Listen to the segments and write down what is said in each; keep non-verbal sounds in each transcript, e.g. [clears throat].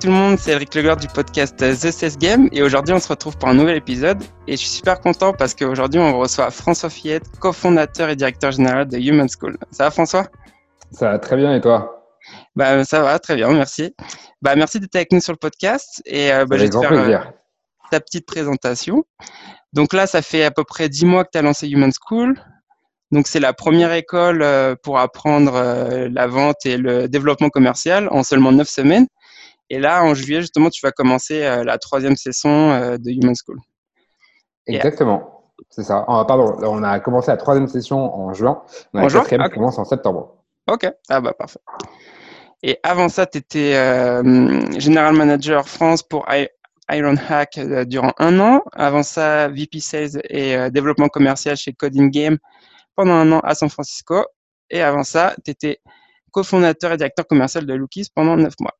tout le monde, c'est Eric Legord du podcast The Cess Game et aujourd'hui on se retrouve pour un nouvel épisode et je suis super content parce qu'aujourd'hui on reçoit François Fillette, cofondateur et directeur général de Human School. Ça va François? Ça va très bien et toi? Bah, Ça va très bien, merci. Bah, merci d'être avec nous sur le podcast et euh, bah, je vais te faire euh, ta petite présentation. Donc là, ça fait à peu près dix mois que tu as lancé Human School. Donc c'est la première école euh, pour apprendre euh, la vente et le développement commercial en seulement neuf semaines. Et là, en juillet, justement, tu vas commencer euh, la troisième session de Human School. Exactement, c'est ça. Ah, pardon, on a commencé la troisième session en juin. On en juin quatrième ah, commence en septembre. Ok, ah bah parfait. Et avant ça, tu étais General Manager France pour Ironhack durant un an. Avant ça, VP Sales et développement commercial chez Coding Game pendant un an à San Francisco. Et avant ça, tu étais cofondateur et directeur commercial de Lookies pendant neuf mois.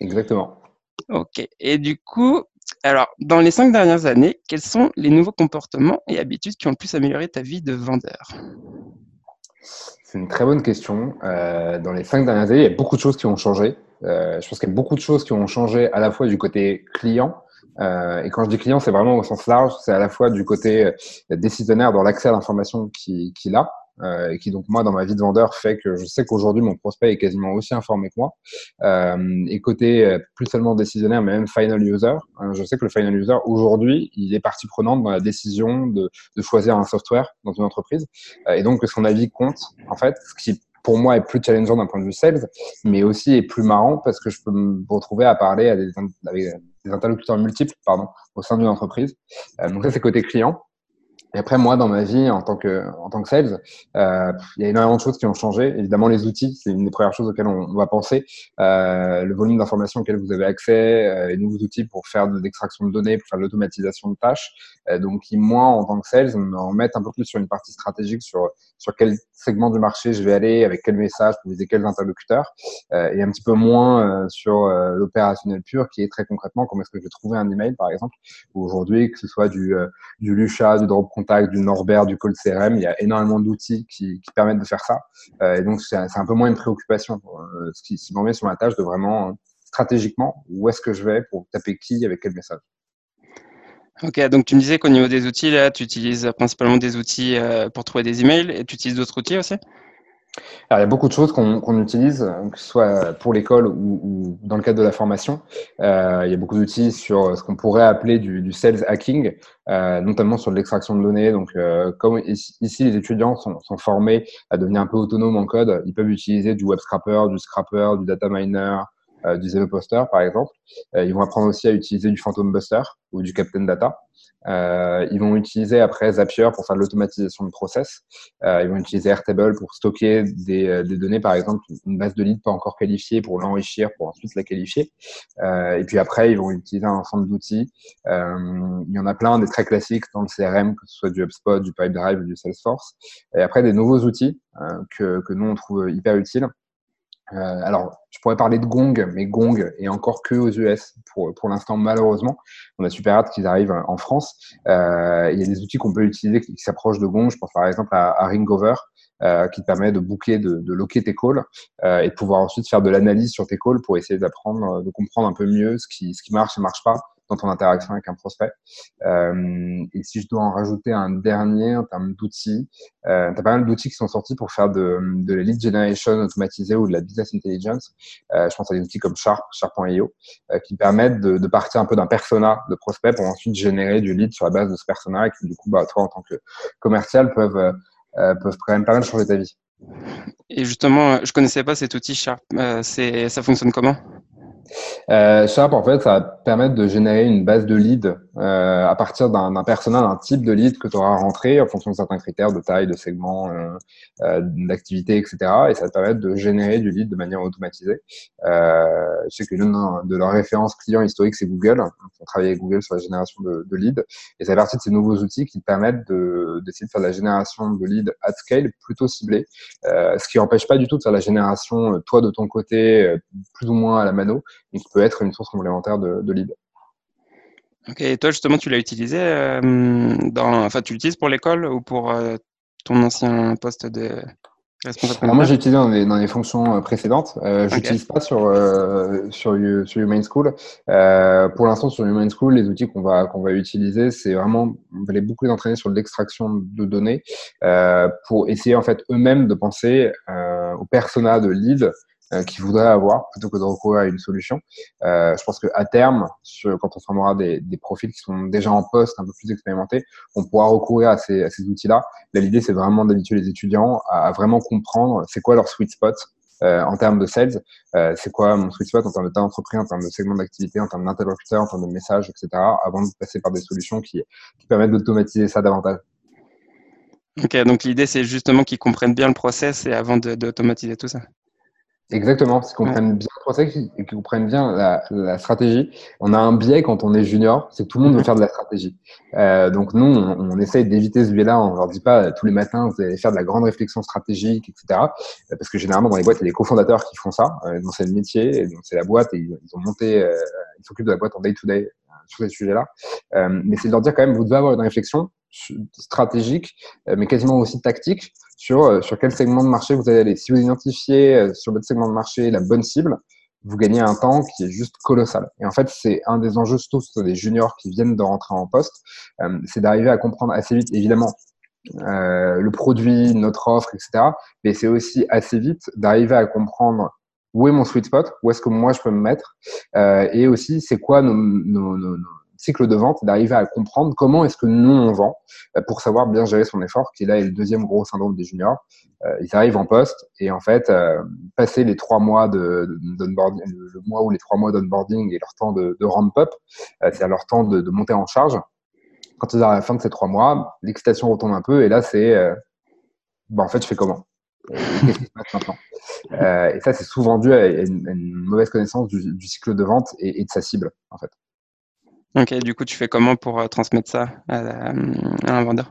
Exactement. Ok. Et du coup, alors, dans les cinq dernières années, quels sont les nouveaux comportements et habitudes qui ont le plus amélioré ta vie de vendeur? C'est une très bonne question. Euh, dans les cinq dernières années, il y a beaucoup de choses qui ont changé. Euh, je pense qu'il y a beaucoup de choses qui ont changé à la fois du côté client, euh, et quand je dis client, c'est vraiment au sens large, c'est à la fois du côté décisionnaire dans l'accès à l'information qu'il a, euh, et qui donc moi dans ma vie de vendeur fait que je sais qu'aujourd'hui mon prospect est quasiment aussi informé que moi. Euh, et côté euh, plus seulement décisionnaire, mais même final user, hein, je sais que le final user aujourd'hui il est partie prenante dans la décision de, de choisir un software dans une entreprise, et donc que son avis compte en fait, ce qui pour moi est plus challengeant d'un point de vue sales, mais aussi est plus marrant parce que je peux me retrouver à parler à des, avec des interlocuteurs multiples pardon, au sein d'une entreprise. Donc ça, c'est côté client. Et après, moi, dans ma vie, en tant que, en tant que sales, euh, il y a énormément de choses qui ont changé. Évidemment, les outils, c'est une des premières choses auxquelles on, va penser. Euh, le volume d'informations auxquelles vous avez accès, euh, les nouveaux outils pour faire de l'extraction de données, pour faire de l'automatisation de tâches. Donc, moi, en tant que sales, me remettent un peu plus sur une partie stratégique sur, sur quel segment du marché je vais aller, avec quel message, pour viser quels interlocuteurs, et un petit peu moins sur l'opérationnel pur, qui est très concrètement comment est-ce que je vais trouver un email, par exemple. Aujourd'hui, que ce soit du, du Lucha, du Drop Du Norbert, du Call CRM, il y a énormément d'outils qui, permettent de faire ça. et donc, c'est un peu moins une préoccupation, ce qui, qui sur la tâche de vraiment stratégiquement où est-ce que je vais pour taper qui avec quel message. Ok, donc tu me disais qu'au niveau des outils, là, tu utilises principalement des outils euh, pour trouver des emails et tu utilises d'autres outils aussi? Alors, il y a beaucoup de choses qu'on utilise, que ce soit pour l'école ou, dans le cadre de la formation. Euh, il y a beaucoup d'outils sur ce qu'on pourrait appeler du, sales hacking, euh, notamment sur l'extraction de données. Donc, comme ici, les étudiants sont, sont, formés à devenir un peu autonomes en code, ils peuvent utiliser du web scrapper, du scrapper, du data miner, euh, du Zero Poster, par exemple. Euh, ils vont apprendre aussi à utiliser du Phantom Buster ou du Captain Data. Euh, ils vont utiliser après Zapier pour faire de l'automatisation de process. Ils vont utiliser Airtable pour stocker des, données, par exemple, une base de leads pas encore qualifiée pour l'enrichir, pour ensuite la qualifier. Et puis après, ils vont utiliser un ensemble d'outils. il y en a plein, des très classiques dans le CRM, que ce soit du HubSpot, du Pipedrive ou du Salesforce. Et après, des nouveaux outils que, que nous, on trouve hyper utiles. Euh, alors, je pourrais parler de Gong, mais Gong est encore que aux US pour, pour l'instant, malheureusement. On a super hâte qu'ils arrivent en France. Euh, il y a des outils qu'on peut utiliser qui, s'approchent de Gong. Je pense par exemple à, Ringover, euh, qui te permet de booker, de, de loquer tes calls euh, et de pouvoir ensuite faire de l'analyse sur tes calls pour essayer d'apprendre, de comprendre un peu mieux ce qui, ce qui marche et marche pas dans ton interaction avec un prospect. Euh, et si je dois en rajouter un dernier en termes d'outils, euh, tu as pas mal d'outils qui sont sortis pour faire de, de la lead generation automatisée ou de la business intelligence. Euh, je pense à des outils comme Sharp, Sharp.io, qui permettent de, partir un peu d'un persona de prospect pour ensuite générer du lead sur la base de ce persona et qui, du coup, bah, toi, en tant que commercial, peuvent, peuvent quand même pas mal changer ta vie. Et justement, je connaissais pas cet outil Sharp. Ça fonctionne comment? Euh, Sharp, en fait, ça va permettre de générer une base de leads euh, à partir d'un personnel, d'un type de lead que tu auras rentré en fonction de certains critères de taille, de segment, euh, euh d'activité, etc. Et ça va te permettre de générer du lead de manière automatisée. Euh, je sais que l'une de leurs références clients historiques, c'est Google. On travaille avec Google sur la génération de, de leads. Et c'est à partir de ces nouveaux outils qui te permettent d'essayer de, faire de la génération de leads at scale plutôt ciblée. Euh, ce qui n'empêche pas du tout de faire la génération, toi, de ton côté, plus ou moins à la mano, mais qui peut être une source complémentaire de, de leads. Ok, et toi justement, tu l'as utilisé euh, dans, enfin, tu l'utilises pour l'école ou pour euh, ton ancien poste de Alors moi, j'ai utilisé dans les, dans les, fonctions précédentes. Euh, je n'utilise pas sur, sur, sur Human School. pour l'instant, sur Human School, les outils qu'on va, qu'on va utiliser, c'est vraiment, on va les beaucoup entraîner sur l'extraction de données pour essayer en fait eux-mêmes de penser au persona de lead euh, qu'ils voudraient avoir plutôt que de recourir à une solution. Euh, je pense qu'à terme, quand on formera des, profils qui sont déjà en poste, un peu plus expérimentés, on pourra recourir à ces, outils-là. Là, l'idée, c'est vraiment d'habituer les étudiants à, vraiment comprendre c'est quoi leur sweet spot euh, en termes de sales, euh, c'est quoi mon sweet spot en termes de taille d'entreprise, en termes de segment d'activité, en termes d'interlocuteurs, en termes de messages, etc., avant de passer par des solutions qui, qui permettent d'automatiser ça davantage. Ok, donc l'idée, c'est justement qu'ils comprennent bien le process et avant d'automatiser tout ça. Exactement, qu'ils comprennent bien le process et qu'ils comprennent bien la, la, stratégie. On a un biais quand on est junior, c'est que tout le monde veut faire de la stratégie. Euh, donc nous, on, on essaye d'éviter ce biais-là. On leur dit pas tous les matins, vous allez faire de la grande réflexion stratégique, etc. Euh, parce que généralement, dans les boîtes, il y a des cofondateurs qui font ça. Euh, donc c'est le métier, et donc c'est la boîte, et ils, ont monté, euh, ils s'occupent de la boîte en day-to-day -day, euh, sur ces sujets-là. Euh, mais c'est de leur dire quand même, vous devez avoir une réflexion stratégique, mais quasiment aussi tactique sur, euh, sur quel segment de marché vous allez aller. Si vous identifiez euh, sur votre segment de marché la bonne cible, vous gagnez un temps qui est juste colossal. Et en fait, c'est un des enjeux, surtout sur des juniors qui viennent de rentrer en poste, euh, c'est d'arriver à comprendre assez vite, évidemment, euh, le produit, notre offre, etc. Mais c'est aussi assez vite d'arriver à comprendre où est mon sweet spot, où est-ce que moi je peux me mettre, euh, et aussi c'est quoi nos, cycle de vente, d'arriver à comprendre comment est-ce que nous on vend euh, pour savoir bien gérer son effort, qui là est le deuxième gros syndrome des juniors. Euh, ils arrivent en poste et en fait, euh, passer les trois mois de, d'onboarding, le mois ou les trois mois d'onboarding et leur temps de, ramp-up, c'est-à-dire leur temps de, monter en charge. Quand ils arrivent à la fin de ces trois mois, l'excitation retombe un peu et là c'est, bah, en fait, je fais comment? Qu'est-ce qui se passe maintenant? Et ça, c'est souvent dû à une, mauvaise connaissance du, cycle de vente et de sa cible, en fait. Ok, du coup, tu fais comment pour euh, transmettre ça à, un vendeur?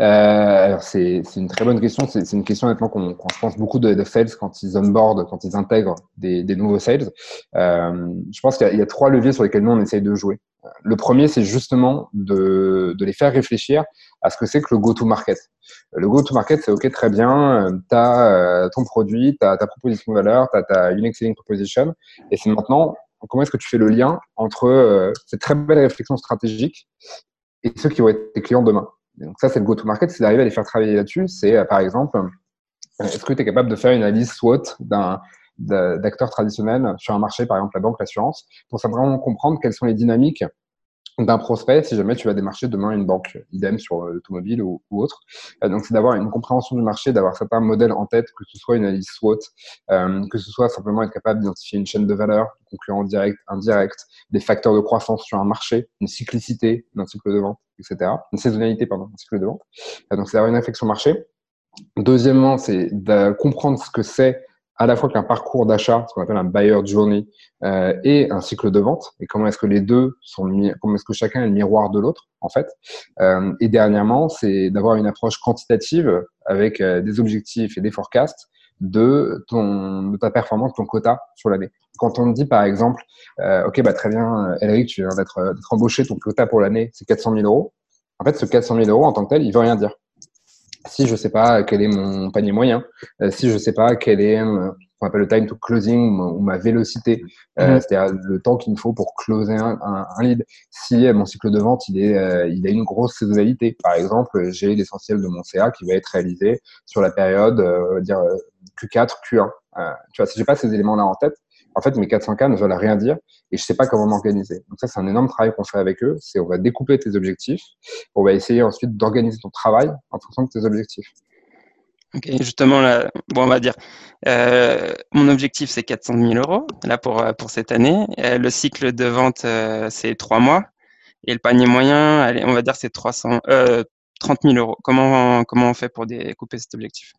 Euh, c'est une très bonne question. C'est une question honnêtement qu'on qu je pense beaucoup de, de, sales quand ils onboard, quand ils intègrent des, des nouveaux sales. Euh, je pense qu'il y, y, a trois leviers sur lesquels nous on essaye de jouer. Le premier, c'est justement de, de, les faire réfléchir à ce que c'est que le go-to-market. Le go-to-market, c'est OK, très bien, tu as euh, ton produit, tu as ta proposition de valeur, tu as unique selling proposition, et c'est maintenant comment est-ce que tu fais le lien entre euh, cette très belle réflexion stratégique et ceux qui vont être tes clients demain? Donc ça, c'est le go-to-market, c'est d'arriver à les faire travailler là-dessus. C'est, euh, par exemple, euh, est-ce que tu es capable de faire une analyse SWOT d'un d'acteurs traditionnels sur un marché, par exemple la banque, l'assurance, pour simplement comprendre quelles sont les dynamiques d'un prospect si jamais tu vas démarcher demain une banque, idem sur l'automobile ou, autre. Euh, donc c'est d'avoir une compréhension du marché, d'avoir certains modèles en tête, que ce soit une analyse SWOT, euh, que ce soit simplement être capable d'identifier une chaîne de valeur, concurrent direct, indirect, des facteurs de croissance sur un marché, une cyclicité d'un cycle de vente, etc. Une saisonnalité, pardon, d'un cycle de vente. Euh, donc c'est d'avoir une réflexion marché. Deuxièmement, c'est de comprendre ce que c'est à la fois qu'un parcours d'achat, ce qu'on appelle un buyer journey, euh, et un cycle de vente, et comment est-ce que les deux sont, comment est-ce que chacun est le miroir de l'autre, en fait. Euh, et dernièrement, c'est d'avoir une approche quantitative avec euh, des objectifs et des forecasts de ton, de ta performance, ton quota sur l'année. Quand on te dit par exemple, euh, ok, bah très bien, Elric, tu viens d'être embauché, ton quota pour l'année, c'est 400 000 euros. En fait, ce 400 000 euros en tant que tel, il veut rien dire si je sais pas quel est mon panier moyen, euh, si je sais pas quel est euh, qu'on appelle le time to closing ou ma vélocité, euh, mm-hmm. c'est-à-dire le temps qu'il me faut pour closer un, un, un, lead. Si mon cycle de vente il est, euh, il a une grosse saisonnalité, par exemple, j'ai l'essentiel de mon CA qui va être réalisé sur la période, euh, dire Q4, Q1. tu vois, si j'ai pas ces éléments-là en tête, en fait, mes 400K ne veulent rien dire et je sais pas comment m'organiser. Donc ça, c'est un énorme travail qu'on fait avec eux. C'est on va découper tes objectifs, on va essayer ensuite d'organiser ton travail en fonction de tes objectifs. Ok, justement, bon, on va dire, euh, mon objectif, c'est 400 000 euros, là, pour, euh, cette année. Euh, le cycle de vente, c'est trois mois. Et le panier moyen, on va dire, c'est 300, 30 000 euros. Comment, comment on fait pour découper cet objectif?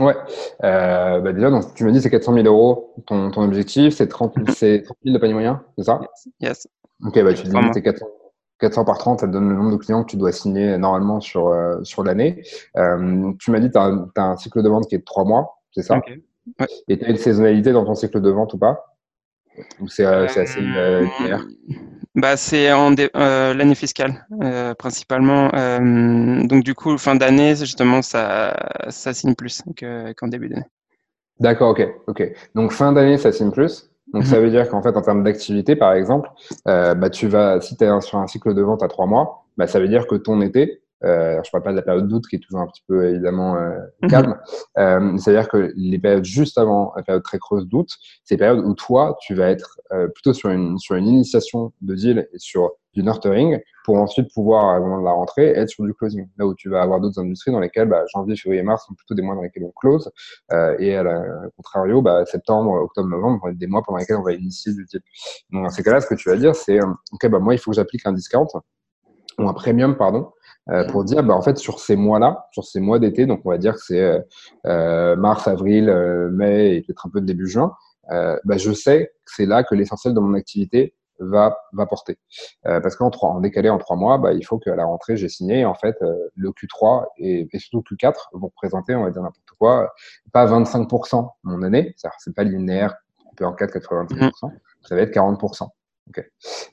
Ouais, euh, bah déjà, donc, tu m'as dit c'est 400 000 euros ton, ton objectif, c'est 30, 30 000 de panier moyen, c'est ça? Yes. Ok, bah tu dis c'est 400, 400 par 30, ça te donne le nombre de clients que tu dois signer normalement sur, euh, sur l'année. Euh, tu m'as dit que tu as, as, un cycle de vente qui est de 3 mois, c'est ça? Okay. ouais. Et tu as une saisonnalité dans ton cycle de vente ou pas? Ou c'est euh, assez euh, linéaire? Bah, c'est en euh, l'année fiscale euh, principalement. Euh, donc du coup, fin d'année, justement, ça, ça signe plus qu'en début d'année. D'accord, ok, ok. Donc fin d'année, ça signe plus. Donc ça mhm. veut dire qu'en fait, en termes d'activité, par exemple, bah, tu vas, si tu es sur un cycle de vente à trois mois, bah, ça veut dire que ton été, euh, je parle pas de la période d'août qui est toujours un petit peu évidemment euh, mhm. calme. Euh, C'est-à-dire que les périodes juste avant la période très creuse d'août, c'est les périodes où toi, tu vas être euh, plutôt sur une, sur une initiation de deal et sur du nurturing pour ensuite pouvoir, à moment de la rentrée, être sur du closing. Là où tu vas avoir d'autres industries dans lesquelles bah, janvier, février, mars sont plutôt des mois dans lesquels on close. Euh, et à la, contrario, bah, septembre, octobre, novembre vont être des mois pendant lesquels on va initier du deal. Donc dans ces cas-là, ce que tu vas dire, c'est, OK, bah, moi, il faut que j'applique un discount ou un premium, pardon, euh, pour dire, bah, en fait, sur ces mois-là, sur ces mois d'été, donc on va dire que c'est euh, euh mars, avril, euh, mai et peut-être un peu de début juin, bah, je sais que c'est là que l'essentiel de mon activité va, va porter. parce qu'en trois, en décalé en trois mois, bah, il faut qu'à la rentrée, j'ai signé. En fait, le Q3 et, et, surtout le Q4 vont présenter, on va dire n'importe quoi, pas 25% mon année, c'est pas linéaire, on peut en 4, 85%, ça va être 40%.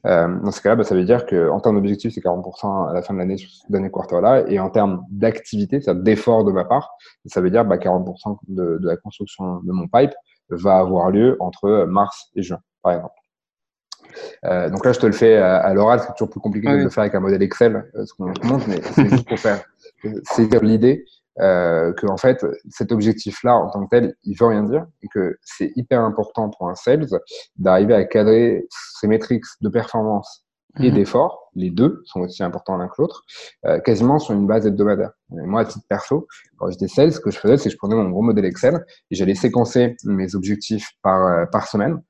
Euh, dans ce cas-là, bah, ça veut dire qu'en termes d'objectifs, c'est 40% à la fin de l'année sur ce dernier quarter-là. Et en termes d'activité, c'est-à-dire d'effort de ma part, ça veut dire bah, 40% de, de, la construction de mon pipe va avoir lieu entre mars et juin, par exemple. Euh, donc là, je te le fais à, l'oral, c'est toujours plus compliqué de le faire avec un modèle Excel, euh, ce qu'on montre, mais c'est juste pour faire saisir l'idée euh, que en fait cet objectif-là en tant que tel, il veut rien dire et que c'est hyper important pour un sales d'arriver à cadrer ses métriques de performance et mhm. d'effort, les deux sont aussi importants l'un que l'autre, euh, quasiment sur une base hebdomadaire. Et moi, à titre perso, quand j'étais sales, ce que je faisais, c'est que je prenais mon gros modèle Excel et j'allais séquencer mes objectifs par, euh, par semaine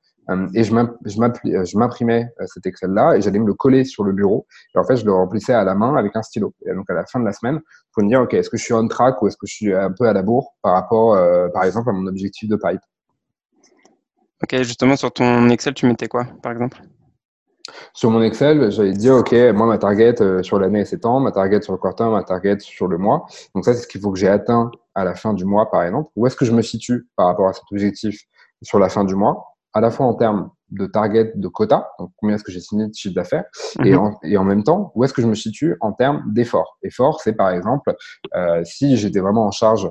et je m'imprimais euh, cet Excel-là et j'allais me le coller sur le bureau. Et en fait, je le remplissais à la main avec un stylo. Et donc, à la fin de la semaine, pour me dire, OK, est-ce que je suis on track ou est-ce que je suis un peu à la bourre par rapport, euh, par exemple, à mon objectif de pipe? Ok, justement, sur ton Excel, tu mettais quoi, par exemple? Sur mon Excel, j'allais dire, OK, moi, ma target sur l'année, c'est temps, ma target sur le quarter, ma target sur le mois. Donc ça, c'est ce qu'il faut que j'ai atteint à la fin du mois, par exemple. Où est-ce que je me situe par rapport à cet objectif sur la fin du mois? À la fois en termes de target, de quota, donc combien est-ce que j'ai signé de chiffre d'affaires, et, mhm. en, et, en, même temps, où est-ce que je me situe en termes d'effort. Effort, c'est par exemple, euh, si j'étais vraiment en charge,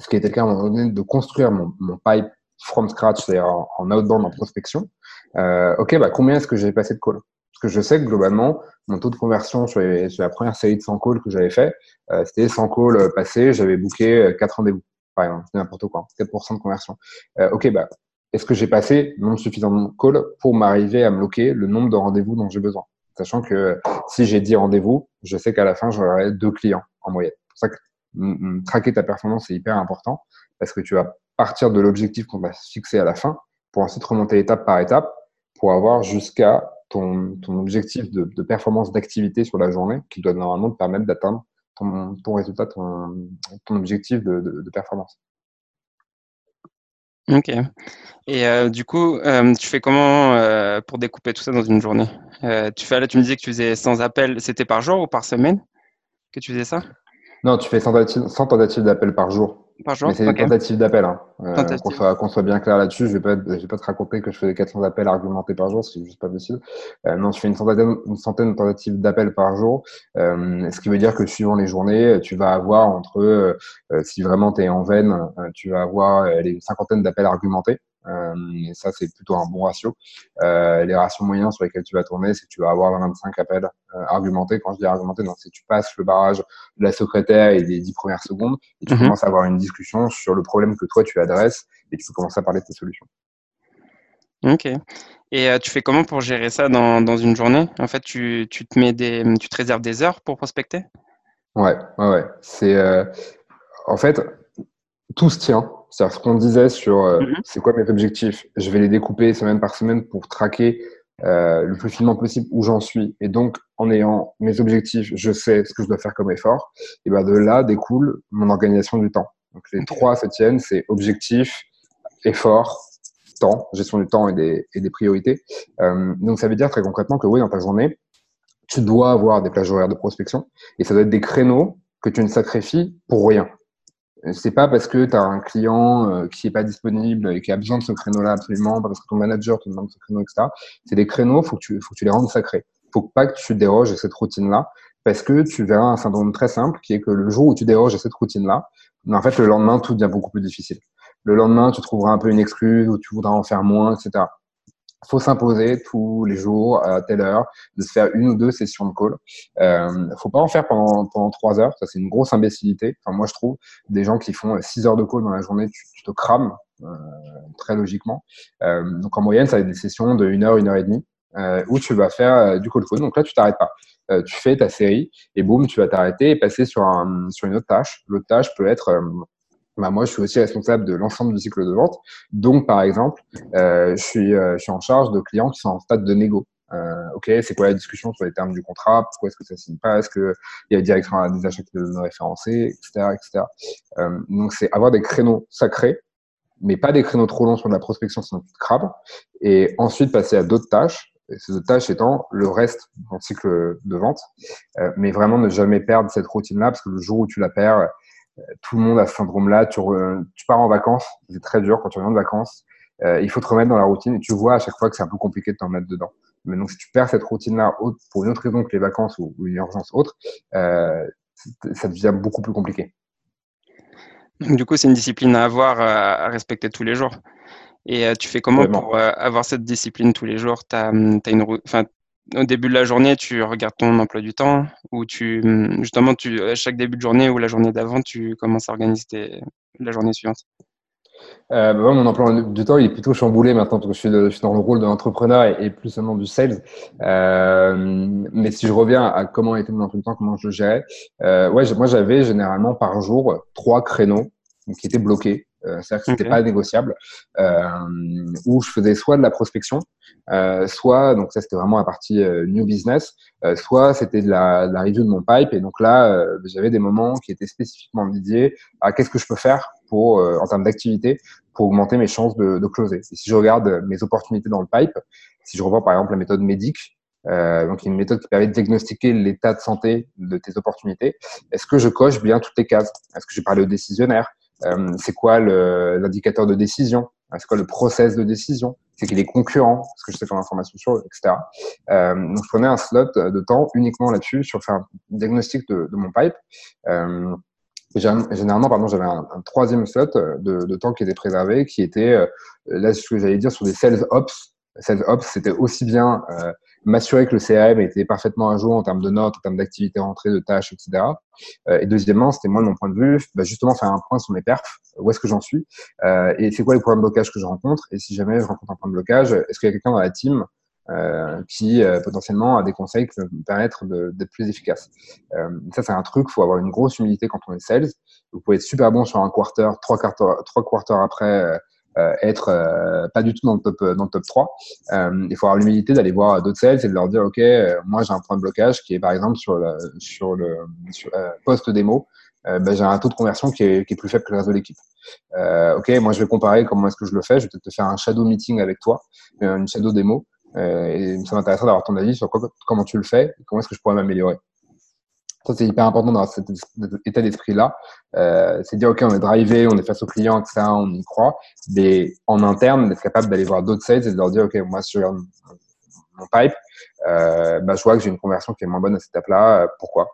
ce qui était le cas à un moment donné, de construire mon, mon pipe from scratch, c'est-à-dire en, outbound, en prospection, euh, ok, bah, combien est-ce que j'ai passé de calls? Parce que je sais que globalement, mon taux de conversion sur, sur la première série de 100 calls que j'avais fait, euh, c'était 100 calls passés, j'avais booké 4 rendez-vous, par exemple, n'importe quoi, 4% de conversion. Euh, ok, bah, est-ce que j'ai passé le nombre suffisant de calls pour m'arriver à bloquer le nombre de rendez-vous dont j'ai besoin? Sachant que si j'ai 10 rendez-vous, je sais qu'à la fin, j'aurai deux clients en moyenne. C'est pour ça que traquer ta performance, c'est hyper important parce que tu vas partir de l'objectif qu'on va fixer à la fin pour ensuite remonter étape par étape pour avoir jusqu'à ton, objectif de, performance d'activité sur la journée qui doit normalement te permettre d'atteindre ton, résultat, ton, objectif de performance. Ok. Et euh, du coup, euh, tu fais comment euh, pour découper tout ça dans une journée? Tu fais là, tu me disais que tu faisais 100 appels. C'était par jour ou par semaine que tu faisais ça? Non, tu fais 100 tentatives d'appels par jour. Par jour c'est une tentative d'appel. Hein. Euh, qu'on soit, soit, bien clair là-dessus. Je ne vais, pas, je vais pas te raconter que je fais 400 appels argumentés par jour, c'est juste pas possible. Euh, non, je fais une centaine, une centaine de tentatives d'appels par jour. Euh, ce qui veut dire que suivant les journées, tu vas avoir entre, euh, si vraiment tu es en veine, euh, tu vas avoir une cinquantaine d'appels argumentés. Euh, et ça, c'est plutôt un bon ratio. Euh, les ratios moyens sur lesquels tu vas tourner, c'est que tu vas avoir 25 appels euh, argumentés. Quand je dis argumentés, c'est que tu passes le barrage de la secrétaire et des 10 premières secondes et tu mhm. commences à avoir une discussion sur le problème que toi tu adresses et tu peux commencer à parler de tes solutions. Ok. Et tu fais comment pour gérer ça dans, dans une journée? En fait, tu, tu, te mets des, tu te réserves des heures pour prospecter? Ouais, ouais, ouais. C'est en fait tout se tient. C'est-à-dire ce qu'on disait sur euh, mhm. c'est quoi mes objectifs. Je vais les découper semaine par semaine pour traquer euh, le plus finement possible où j'en suis. Et donc, en ayant mes objectifs, je sais ce que je dois faire comme effort. Et ben de là découle mon organisation du temps. Donc les trois se tiennent, c'est objectif, effort, temps, gestion du temps et des, et des priorités. Euh, donc ça veut dire très concrètement que oui, dans ta journée, tu dois avoir des plages horaires de prospection et ça doit être des créneaux que tu ne sacrifies pour rien. C'est pas parce que tu as un client euh, qui est pas disponible et qui a besoin de ce créneau-là absolument, parce que ton manager te demande ce créneau, etc. C'est des créneaux, faut que tu, faut que tu les rendes sacrés. Faut pas que tu déroges à cette routine-là parce que tu verras un syndrome très simple qui est que le jour où tu déroges à cette routine-là, en fait, le lendemain, tout devient beaucoup plus difficile. Le lendemain, tu trouveras un peu une excuse ou tu voudras en faire moins, etc faut s'imposer tous les jours à telle heure de se faire une ou deux sessions de call. Euh, faut pas en faire pendant, pendant trois heures, ça c'est une grosse imbécilité. Moi je trouve des gens qui font six heures de call dans la journée, tu, te crames euh, très logiquement. Euh, donc en moyenne, ça va être des sessions de une heure, une heure et demie. Euh, où tu vas faire du call phone. Donc là, tu t'arrêtes pas. Tu fais ta série et boum, tu vas t'arrêter et passer sur, un, sur une autre tâche. L'autre tâche peut être bah, moi, je suis aussi responsable de l'ensemble du cycle de vente. Donc, par exemple, euh, je, suis, euh, je suis en charge de clients qui sont en stade de négo. Euh, ok, c'est quoi la discussion sur les termes du contrat? Pourquoi est-ce que ça signe pas? Est-ce qu'il y a directement des achats qui doivent me référencer, etc., etc. Donc, c'est avoir des créneaux sacrés, mais pas des créneaux trop longs sur la prospection, sinon tu te crabes. Et ensuite, passer à d'autres tâches. Et ces autres tâches étant le reste du cycle de vente, euh, mais vraiment ne jamais perdre cette routine-là, parce que le jour où tu la perds, tout le monde a ce syndrome-là. Tu, tu, pars en vacances, c'est très dur quand tu reviens de vacances. Euh, il faut te remettre dans la routine et tu vois à chaque fois que c'est un peu compliqué de t'en mettre dedans. Mais donc, si tu perds cette routine-là pour une autre raison que les vacances ou, une urgence autre, euh, ça devient beaucoup plus compliqué. du coup, c'est une discipline à avoir, à respecter tous les jours. Et euh, tu fais comment pour euh, avoir cette discipline tous les jours? Tu as, as, une, au début de la journée, tu regardes ton emploi du temps ou tu, justement, tu, à chaque début de journée ou la journée d'avant, tu commences à organiser la journée suivante? Euh, bah, mon emploi du temps il est plutôt chamboulé maintenant parce que je suis, je suis dans le rôle de l'entrepreneur et, plus seulement du sales. Euh, mais si je reviens à comment était mon emploi du temps, comment je le gérais, euh, ouais, moi j'avais généralement par jour trois créneaux qui étaient bloqués. Euh, c'est-à-dire que c'était pas négociable. Euh, où je faisais soit de la prospection, euh, soit donc ça c'était vraiment la partie new business, soit c'était de la, de la review de mon pipe. Et donc là, j'avais des moments qui étaient spécifiquement dédiés à qu'est-ce que je peux faire pour en termes d'activité pour augmenter mes chances de, de closer. Et si je regarde mes opportunités dans le pipe, si je revois par exemple la méthode médic, euh, donc, une méthode qui permet de diagnostiquer l'état de santé de tes opportunités. Est-ce que je coche bien toutes les cases? Est-ce que j'ai parlé aux décisionnaires c'est quoi l'indicateur de décision? C'est quoi le process de décision? C'est qu'il est concurrent Est-ce que je sais faire l'information sur etc. Euh, donc, je prenais un slot de temps uniquement là-dessus sur faire un diagnostic de, de mon pipe. Euh, généralement, pardon, j'avais un, troisième slot de, de, temps qui était préservé, qui était, euh, là, ce que j'allais dire, sur des sales ops. Sales ops, c'était aussi bien euh, m'assurer que le CRM était parfaitement à jour en termes de notes, en termes d'activités rentrées, de tâches, etc. Euh, et deuxièmement, c'était moi, de mon point de vue, bah, justement faire un point sur mes perfs, où est-ce que j'en suis, euh, et c'est quoi les points de blocage que je rencontre, et si jamais je rencontre un point de blocage, est-ce qu'il y a quelqu'un dans la team euh, qui euh, potentiellement a des conseils qui peuvent me permettre d'être plus efficace. Euh, ça, c'est un truc, faut avoir une grosse humilité quand on est sales. Vous pouvez être super bon sur un quarter, trois quarters, trois quarters après euh, être euh, pas du tout dans le top dans le top 3. Euh, il faut avoir l'humilité d'aller voir d'autres sales et de leur dire ok moi j'ai un point de blocage qui est par exemple sur le sur le post démo ben, j'ai un taux de conversion qui est, qui est, plus faible que le reste de l'équipe. Euh, ok, moi je vais comparer comment est-ce que je le fais. Je vais peut-être te faire un shadow meeting avec toi, une shadow démo. Euh, et ça m'intéresserait d'avoir ton avis sur comment tu le fais et comment est-ce que je pourrais m'améliorer. C'est hyper important dans cet état d'esprit-là. Euh, c'est dire, OK, on est drivé, on est face au client, etc., on y croit. Mais en interne, d'être capable d'aller voir d'autres sales et de leur dire, OK, moi, regarde mon pipe, euh, bah, je vois que j'ai une conversion qui est moins bonne à cette étape-là. Euh, pourquoi?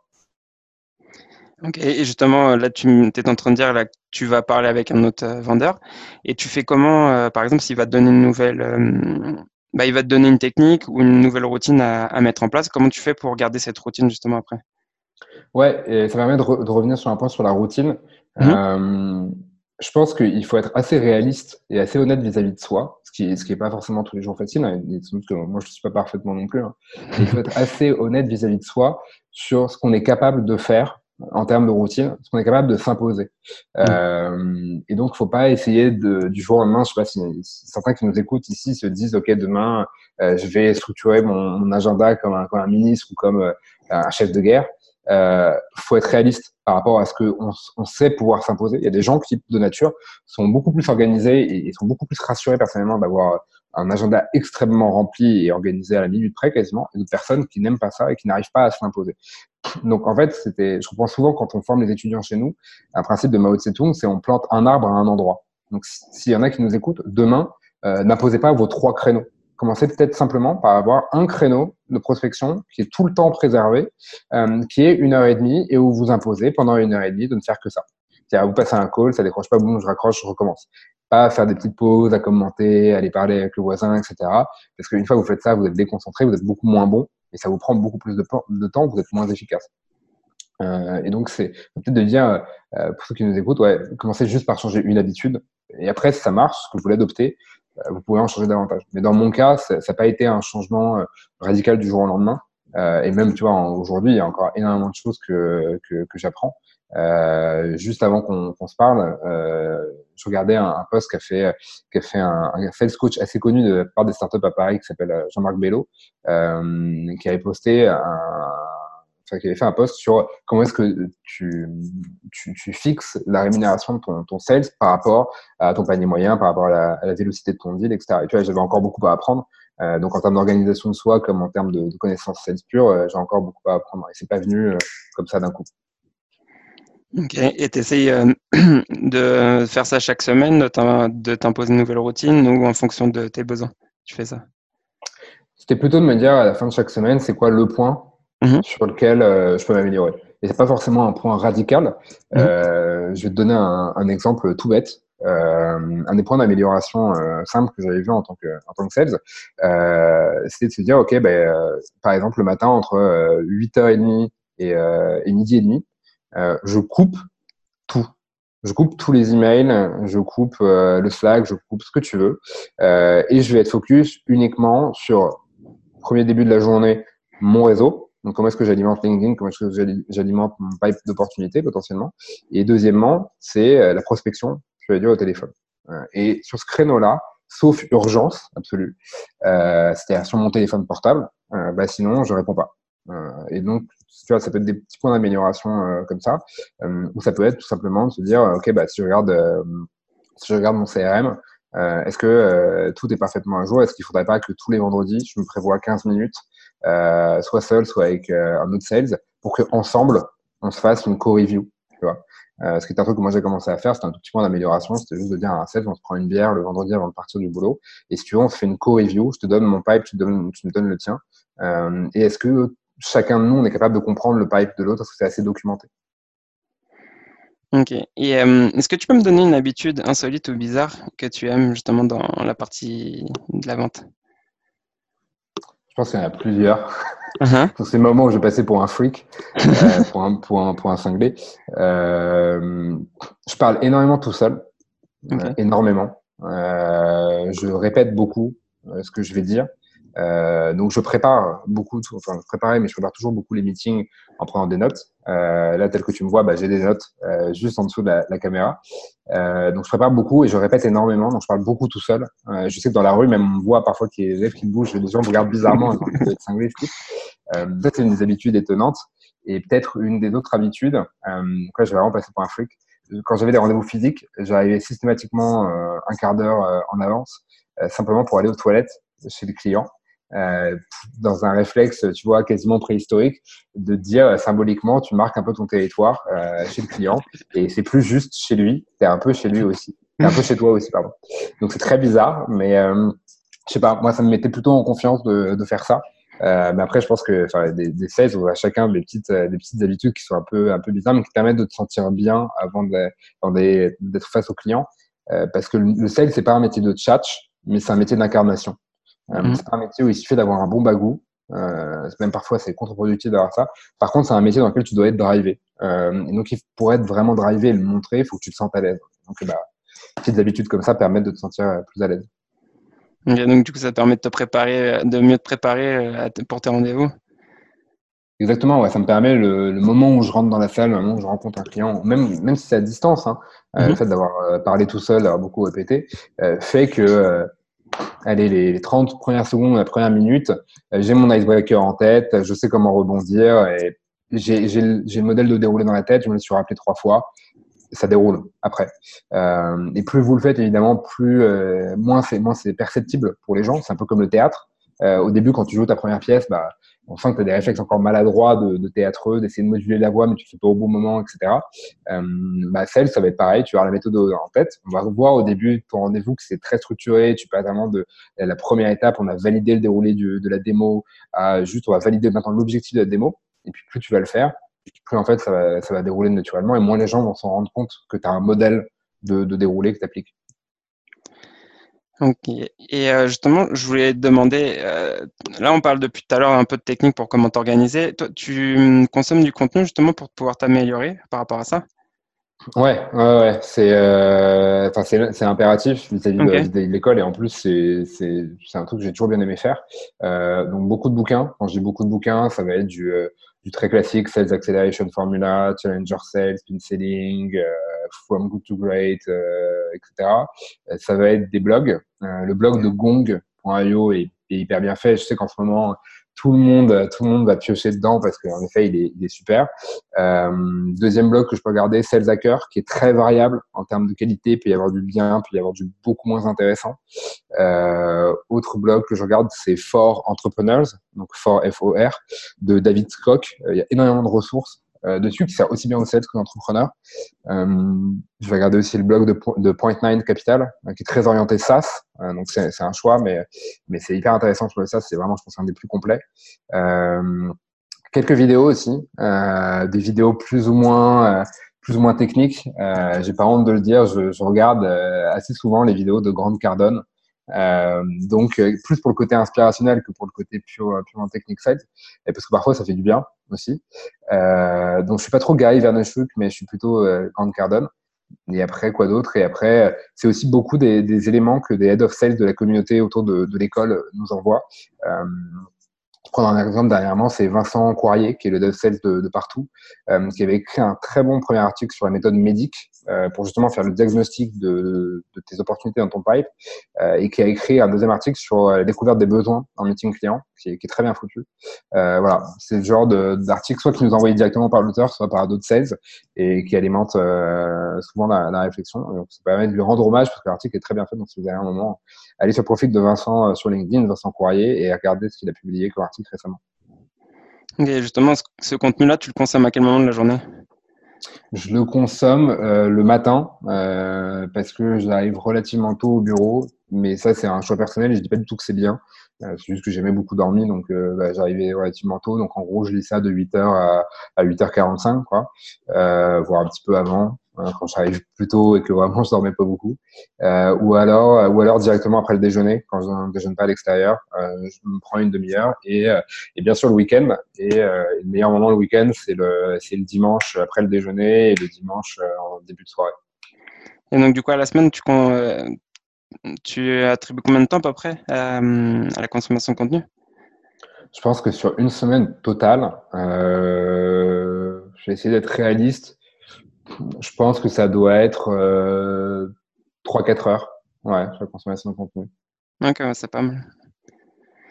Ok, et justement, là, tu es en train de dire là, tu vas parler avec un autre euh, vendeur. Et tu fais comment, euh, par exemple, s'il va te donner une nouvelle, euh, bah, il va te donner une technique ou une nouvelle routine à, mettre en place. Comment tu fais pour garder cette routine justement après? Ouais, et ça permet de, de, revenir sur un point sur la routine. Mmh. Euh, je pense qu'il faut être assez réaliste et assez honnête vis-à-vis -vis de soi, ce qui n'est ce qui est pas forcément tous les jours facile. Hein, que moi, je ne suis pas parfaitement non plus. Hein. [laughs] Il faut être assez honnête vis-à-vis -vis de soi sur ce qu'on est capable de faire en termes de routine, ce qu'on est capable de s'imposer. Mmh. Euh, et donc, il faut pas essayer de, du jour au lendemain, je sais pas si, si, certains qui nous écoutent ici se disent, OK, demain, euh, je vais structurer mon, mon agenda comme un, comme un, ministre ou comme euh, un chef de guerre euh, faut être réaliste par rapport à ce qu'on on sait pouvoir s'imposer. Il y a des gens qui, de nature, sont beaucoup plus organisés et, sont beaucoup plus rassurés personnellement d'avoir un agenda extrêmement rempli et organisé à la minute près quasiment, et d'autres personnes qui n'aiment pas ça et qui n'arrivent pas à s'imposer. Donc en fait, c'était, je reprends souvent quand on forme les étudiants chez nous, un principe de Mao Tse-tung, c'est on plante un arbre à un endroit. Donc s'il y en a qui nous écoutent, demain, euh, n'imposez pas vos trois créneaux. Commencez peut-être simplement par avoir un créneau de prospection qui est tout le temps préservé, euh, qui est une heure et demie et où vous imposez pendant une heure et demie de ne faire que ça. C'est-à-dire vous passez un call, ça décroche pas, boum, je raccroche, je recommence pas faire des petites pauses, à commenter, aller parler avec le voisin, etc. Parce qu'une fois que vous faites ça, vous êtes déconcentré, vous êtes beaucoup moins bon et ça vous prend beaucoup plus de, temps, vous êtes moins efficace. Euh, et donc, c'est peut-être de dire, euh, pour ceux qui nous écoutent, ouais, commencez juste par changer une habitude. Et après, si ça marche, que vous l'adoptez, vous pouvez en changer davantage. Mais dans mon cas, ça n'a pas été un changement radical du jour au lendemain. et même, tu vois, aujourd'hui, il y a encore énormément de choses que, que, que j'apprends. Euh, juste avant qu'on se parle, euh, je regardais un, un post qu'a fait, qu'a fait un, un sales coach assez connu de part des startups à Paris qui s'appelle euh, Jean-Marc Bello, euh, qui avait posté un, enfin, qui avait fait un post sur comment est-ce que tu, tu, tu, fixes la rémunération de ton, ton, sales par rapport à ton panier moyen, par rapport à la, à la vélocité de ton deal, etc. Et tu vois, j'avais encore beaucoup à apprendre. Euh, donc en termes d'organisation de soi, comme en termes de, de connaissances sales pure, euh, j'ai encore beaucoup à apprendre. Et c'est pas venu comme ça d'un coup. Ok, et tu essayes euh, [clears throat] de faire ça chaque semaine, de t'imposer une nouvelle routine ou en fonction de tes besoins Tu fais ça? C'était plutôt de me dire à la fin de chaque semaine, c'est quoi le point mmh sur lequel euh, je peux m'améliorer. Et c'est pas forcément un point radical. Mmh euh, je vais te donner un, un exemple tout bête. Euh, un des points d'amélioration euh, simple que j'avais vu en tant que, en tant que sales, euh, c'était de se dire, OK, ben, par exemple, le matin, entre 8h30 et, et midi et demi, euh, je coupe tout. Je coupe tous les emails, je coupe euh, le Slack, je coupe ce que tu veux, euh, et je vais être focus uniquement sur premier début de la journée mon réseau. Donc comment est-ce que j'alimente LinkedIn, comment est-ce que j'alimente mon pipe d'opportunités potentiellement? Et deuxièmement, c'est la prospection, je vais dire au téléphone. et sur ce créneau-là, sauf urgence absolue, c'est-à-dire sur mon téléphone portable, bah sinon je réponds pas. et donc tu vois, ça peut être des petits points d'amélioration euh, comme ça, euh, ou ça peut être tout simplement de se dire, ok, bah, si je regarde, euh, si je regarde mon CRM, est-ce que tout est parfaitement à jour? Est-ce qu'il faudrait pas que tous les vendredis, je me prévois 15 minutes, soit seul, soit avec un autre sales, pour qu'ensemble, on se fasse une co-review vois ce qui est un truc que moi j'ai commencé à faire, c'était un tout petit point d'amélioration, c'était juste de dire à un sales, on se prend une bière le vendredi avant de partir du boulot, et si tu veux, on se fait une co-review, je te donne mon pipe, tu, me donnes le tien, et est-ce que chacun de nous, on est capable de comprendre le pipe de l'autre parce que c'est assez documenté? Ok. Et euh, est-ce que tu peux me donner une habitude insolite ou bizarre que tu aimes justement dans la partie de la vente? Je pense qu'il y en a plusieurs. Uh-huh. [laughs] Dans ces moments où je passais pour un freak, euh, [laughs] pour, un, pour, un, pour un cinglé. Euh, je parle énormément tout seul. énormément. je répète beaucoup ce que je vais dire. Euh, donc je prépare beaucoup, enfin je préparais, mais je prépare toujours beaucoup les meetings en prenant des notes. Euh, là, tel que tu me vois, bah, j'ai des notes euh, juste en dessous de la, la caméra. Euh, donc je prépare beaucoup et je répète énormément. Donc je parle beaucoup tout seul. Euh, je sais que dans la rue, même on voit parfois qu'il y a des élèves qui bougent, les gens me regardent bizarrement. [laughs] euh, peut-être c'est une des habitudes étonnantes et peut-être une des autres habitudes. Euh, je vais vraiment passer pour un freak. Quand j'avais des rendez-vous physiques, j'arrivais systématiquement un quart d'heure en avance, simplement pour aller aux toilettes chez les clients. Euh, dans un réflexe, tu vois, quasiment préhistorique, de dire euh, symboliquement, tu marques un peu ton territoire euh, chez le client, [laughs] et c'est plus juste chez lui, c'est un peu chez lui aussi, c'est un peu chez toi aussi, pardon. Donc c'est très bizarre, mais euh, je sais pas, moi ça me mettait plutôt en confiance de, de faire ça. Euh, mais après, je pense que des, des sales, on a chacun des petites, des petites habitudes qui sont un peu, un peu bizarres, mais qui permettent de te sentir bien avant d'être face au client. Euh, parce que le, le sales, c'est pas un métier de chat, mais c'est un métier d'incarnation. Mhm. C'est un métier où il suffit d'avoir un bon bagou. Euh, même parfois, c'est contre-productif d'avoir ça. Par contre, c'est un métier dans lequel tu dois être drivé. Euh, et donc, pour être vraiment drivé et le montrer, il faut que tu te sentes à l'aise. Donc, bah, petites habitudes comme ça permettent de te sentir plus à l'aise. donc, du coup, ça te permet de te préparer, de mieux te préparer pour tes rendez-vous? Exactement, ouais, ça me permet le, moment où je rentre dans la salle, le moment où je rencontre un client, même, même si c'est à distance, hein, le mhm. fait d'avoir parlé tout seul, d'avoir beaucoup répété, fait que allez, les 30 premières secondes, la première minute, euh, j'ai mon icebreaker en tête, je sais comment rebondir et j'ai le modèle de dérouler dans la tête, je me le suis rappelé trois fois. ça déroule après. Euh, et plus vous le faites, évidemment, plus euh, moins c'est moins c'est perceptible pour les gens. C'est un peu comme le théâtre. Euh, au début, quand tu joues ta première pièce, bah, on sent que tu as des réflexes encore maladroits de, théâtreux, d'essayer de moduler la voix, mais tu fais pas au bon moment, etc. Euh, bah, celle, ça va être pareil. Tu vas avoir la méthode en tête. On va voir au début ton rendez-vous que c'est très structuré. Tu passes vraiment de la première étape, on a validé le déroulé de la démo, à juste on va valider maintenant l'objectif de la démo. Et puis plus tu vas le faire, plus en fait ça va, ça va dérouler naturellement et moins les gens vont s'en rendre compte que tu as un modèle de, de déroulé que tu appliques. Ok. Et euh, justement, je voulais te demander, euh, là on parle depuis tout à l'heure un peu de technique pour comment t'organiser. Toi, tu hum, consommes du contenu justement pour pouvoir t'améliorer par rapport à ça? Ouais, ouais, ouais. C'est, euh, c'est, c'est impératif vis-à-vis de, de l'école et en plus c'est, c'est, c'est un truc que j'ai toujours bien aimé faire. Donc beaucoup de bouquins. Quand je dis beaucoup de bouquins, ça va être du, du très classique Sales Acceleration Formula, Challenger Sales, Spin Selling, From Good to Great, euh, etc. Ça va être des blogs. Euh, le blog de Gong.io est, hyper bien fait. Je sais qu'en ce moment tout le monde, tout le monde va piocher dedans parce qu'en effet, il est, super. Euh, deuxième blog que je peux regarder, Sales Hacker, qui est très variable en termes de qualité. Il peut y avoir du bien, il peut y avoir du beaucoup moins intéressant. Euh, autre blog que je regarde, c'est For Entrepreneurs, donc For F-O-R, de David Scott. Euh, il y a énormément de ressources euh, dessus qui sert aussi bien aux sales qu'aux entrepreneurs. Euh, je vais regarder aussi le blog de, de Point9 Capital, euh, qui est très orienté SaaS. Euh, donc c'est un choix, mais, mais c'est hyper intéressant sur le SaaS. C'est vraiment, je pense, un des plus complets. quelques vidéos aussi, des vidéos plus ou moins plus ou moins techniques. J'ai pas honte de le dire, je, je regarde assez souvent les vidéos de Grande Cardone. Euh, donc plus pour le côté inspirationnel que pour le côté pure, purement technique side, et parce que parfois ça fait du bien aussi. Euh, donc je suis pas trop Gary Vaynerchuk, mais je suis plutôt euh, Grant Cardone. Et après quoi d'autre? Et après c'est aussi beaucoup des, des, éléments que des head of sales de la communauté autour de, de l'école nous envoient. Euh, prendre un exemple dernièrement, c'est Vincent Coirier, qui est le dev sales de, de partout, euh, qui avait écrit un très bon premier article sur la méthode euh, pour justement faire le diagnostic de, de tes opportunités dans ton pipe, euh, et qui a écrit un deuxième article sur la découverte des besoins en meeting client, qui est, est très bien foutu. Euh, voilà, c'est le genre d'article soit qui nous envoie directement par l'auteur, soit par d'autres sales, et qui alimente euh, souvent la, la, réflexion. Donc, ça permet de lui rendre hommage parce que l'article est très bien fait. Donc, si vous avez un moment, allez sur le profil de Vincent euh, sur LinkedIn, Vincent Coirier, et regardez ce qu'il a publié comme article récemment. Et justement, ce contenu-là, tu le consommes à quel moment de la journée? Je le consomme euh, le matin euh, parce que j'arrive relativement tôt au bureau, mais ça c'est un choix personnel et je dis pas du tout que c'est bien. Euh, c'est juste que j'aimais beaucoup dormir, donc euh, bah, j'arrivais relativement tôt. Donc en gros, je lis ça de 8h à, à 8h45, quoi, euh, voire un petit peu avant. Hein, quand j'arrive plus tôt et que vraiment je dormais pas beaucoup, euh, ou alors ou alors directement après le déjeuner quand je ne déjeune pas à l'extérieur, euh, je me prends une demi-heure et, euh, et bien sûr le week-end et le meilleur moment le week-end c'est le c'est le dimanche après le déjeuner et le dimanche en début de soirée. Et donc du coup à la semaine tu tu attribues combien de temps à peu près à, à la consommation de contenu? Je pense que sur une semaine totale, euh, je vais essayer d'être réaliste je pense que ça doit être euh, 3-4 heures ouais, sur la consommation de contenu. Ok, c'est pas mal.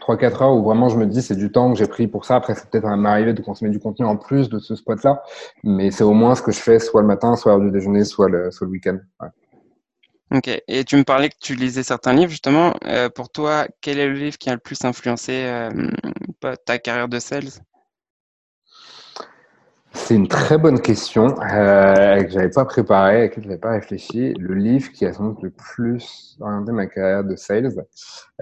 3-4 heures où vraiment je me dis c'est du temps que j'ai pris pour ça. Après, c'est peut-être m'arriver de consommer du contenu en plus de ce spot-là, mais c'est au moins ce que je fais soit le matin, soit l'heure du déjeuner, soit le, soit le week-end. Ouais. Ok, et tu me parlais que tu lisais certains livres, justement. Euh, pour toi, quel est le livre qui a le plus influencé euh, ta carrière de sales? C'est une très bonne question euh, que j'avais pas préparée, à laquelle j'avais pas réfléchi. Le livre qui a sans doute le plus orienté ma carrière de sales.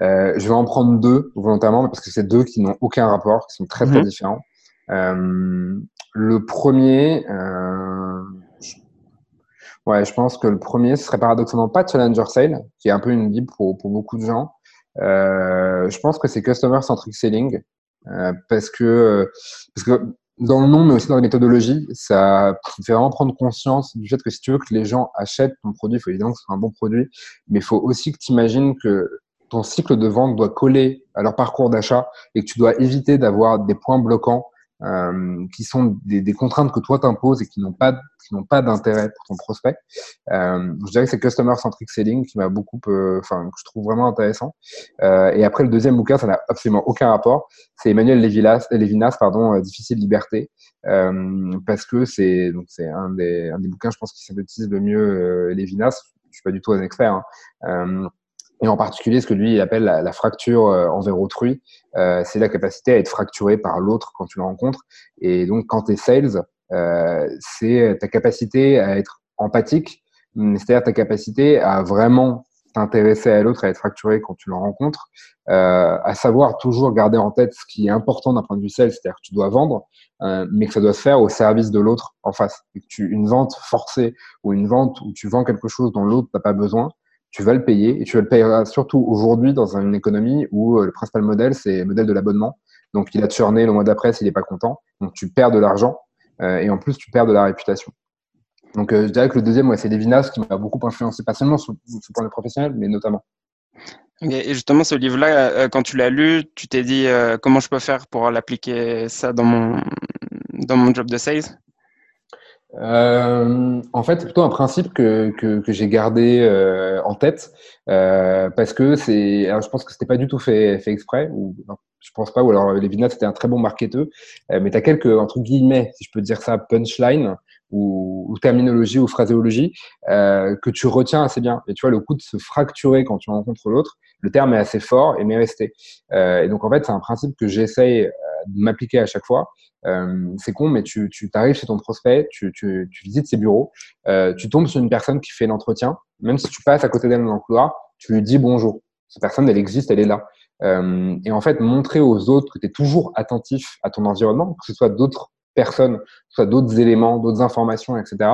Euh, je vais en prendre deux volontairement parce que c'est deux qui n'ont aucun rapport, qui sont très très mmh. différents. Le premier, je... ouais, je pense que le premier ce serait paradoxalement pas Challenger Sale, qui est un peu une bible pour, pour beaucoup de gens. Euh, je pense que c'est Customer Centric Selling. Euh, parce que parce que dans le nom, mais aussi dans la méthodologie, ça fait vraiment prendre conscience du fait que si tu veux que les gens achètent ton produit, il faut évidemment que ce soit un bon produit, mais il faut aussi que tu imagines que ton cycle de vente doit coller à leur parcours d'achat et que tu dois éviter d'avoir des points bloquants euh, qui sont des, des, contraintes que toi t'imposes et qui n'ont pas qui n'ont pas d'intérêt pour ton prospect. Euh, je dirais que c'est customer centric selling qui m'a beaucoup, euh, enfin que je trouve vraiment intéressant. Euh, et après le deuxième bouquin, ça n'a absolument aucun rapport. C'est Emmanuel Lévinas, Lévinas pardon, Difficile liberté, parce que c'est donc c'est un des un des bouquins, je pense, qui synthétise le mieux Lévinas. Je suis pas du tout un expert. Hein et en particulier ce que lui il appelle la, fracture euh, envers autrui, euh, c'est la capacité à être fracturé par l'autre quand tu le rencontres. Et donc quand tu es sales, euh, c'est ta capacité à être empathique, c'est-à-dire ta capacité à vraiment t'intéresser à l'autre, à être fracturé quand tu le rencontres, euh, à savoir toujours garder en tête ce qui est important d'un point de vue sales, c'est-à-dire que tu dois vendre, euh, mais que ça doit se faire au service de l'autre en face. Et que tu, une vente forcée ou une vente où tu vends quelque chose dont l'autre n'a pas besoin, tu vas le payer et tu vas le payer surtout aujourd'hui dans une économie où euh, le principal modèle, c'est le modèle de l'abonnement. Donc, il a churné le mois d'après s'il n'est pas content. Donc, tu perds de l'argent euh, et en plus, tu perds de la réputation. Donc, euh, je dirais que le deuxième, ouais, c'est Levinas qui m'a beaucoup influencé, pas seulement sur, le point de professionnel, mais notamment. Et justement, ce livre-là, quand tu l'as lu, tu t'es dit comment je peux faire pour l'appliquer ça dans mon, dans mon job de sales? Euh, en fait, c'est plutôt un principe que, que, que j'ai gardé euh, en tête euh, parce que c'est. je pense que c'était pas du tout fait, fait exprès ou je pense pas. Ou alors Lévinas c'était un très bon marketeur, euh, mais tu as quelques entre guillemets, si je peux dire ça, punchline ou, ou terminologie ou phraséologie euh, que tu retiens assez bien. Et tu vois le coup de se fracturer quand tu rencontres l'autre, le terme est assez fort et m'est resté. et donc en fait, c'est un principe que j'essaye de m'appliquer à chaque fois. Euh, c'est con, mais tu, tu arrives chez ton prospect, tu, tu, tu visites ses bureaux, euh, tu tombes sur une personne qui fait l'entretien, même si tu passes à côté d'elle dans le couloir, tu lui dis bonjour. Cette personne, elle existe, elle est là. Euh, et en fait, montrer aux autres que tu es toujours attentif à ton environnement, que ce soit d'autres ce soit d'autres éléments, d'autres informations, etc.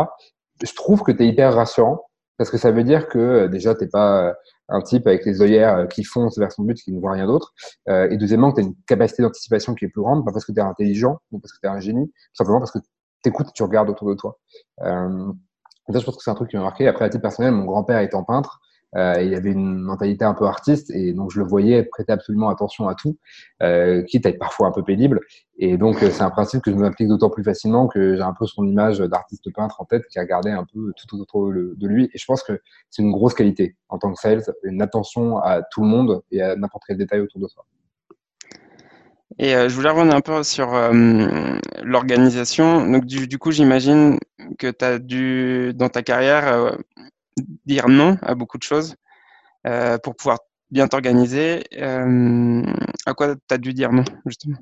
Je trouve que tu es hyper rassurant parce que ça veut dire que euh, déjà, tu pas un type avec les œillères euh, qui foncent vers son but, qui ne voit rien d'autre. Euh, et deuxièmement, tu as une capacité d'anticipation qui est plus grande, pas parce que tu es intelligent ou parce que tu es un génie, simplement parce que tu écoutes, tu regardes autour de toi. Euh, ça, je pense que c'est un truc qui m'a marqué. Après, à titre personnel, mon grand-père étant peintre, euh, il avait une mentalité un peu artiste et donc je le voyais prêter absolument attention à tout, euh, quitte à être parfois un peu pénible. Et donc euh, c'est un principe que je m'applique d'autant plus facilement que j'ai un peu son image d'artiste peintre en tête qui a gardé un peu tout autour de lui. Et je pense que c'est une grosse qualité en tant que sales, une attention à tout le monde et à n'importe quel détail autour de soi. Et je voulais revenir un peu sur l'organisation. Donc du, du coup, j'imagine que tu as dû, dans ta carrière, dire non à beaucoup de choses euh, pour pouvoir bien t'organiser. Euh, à quoi tu as dû dire non, justement?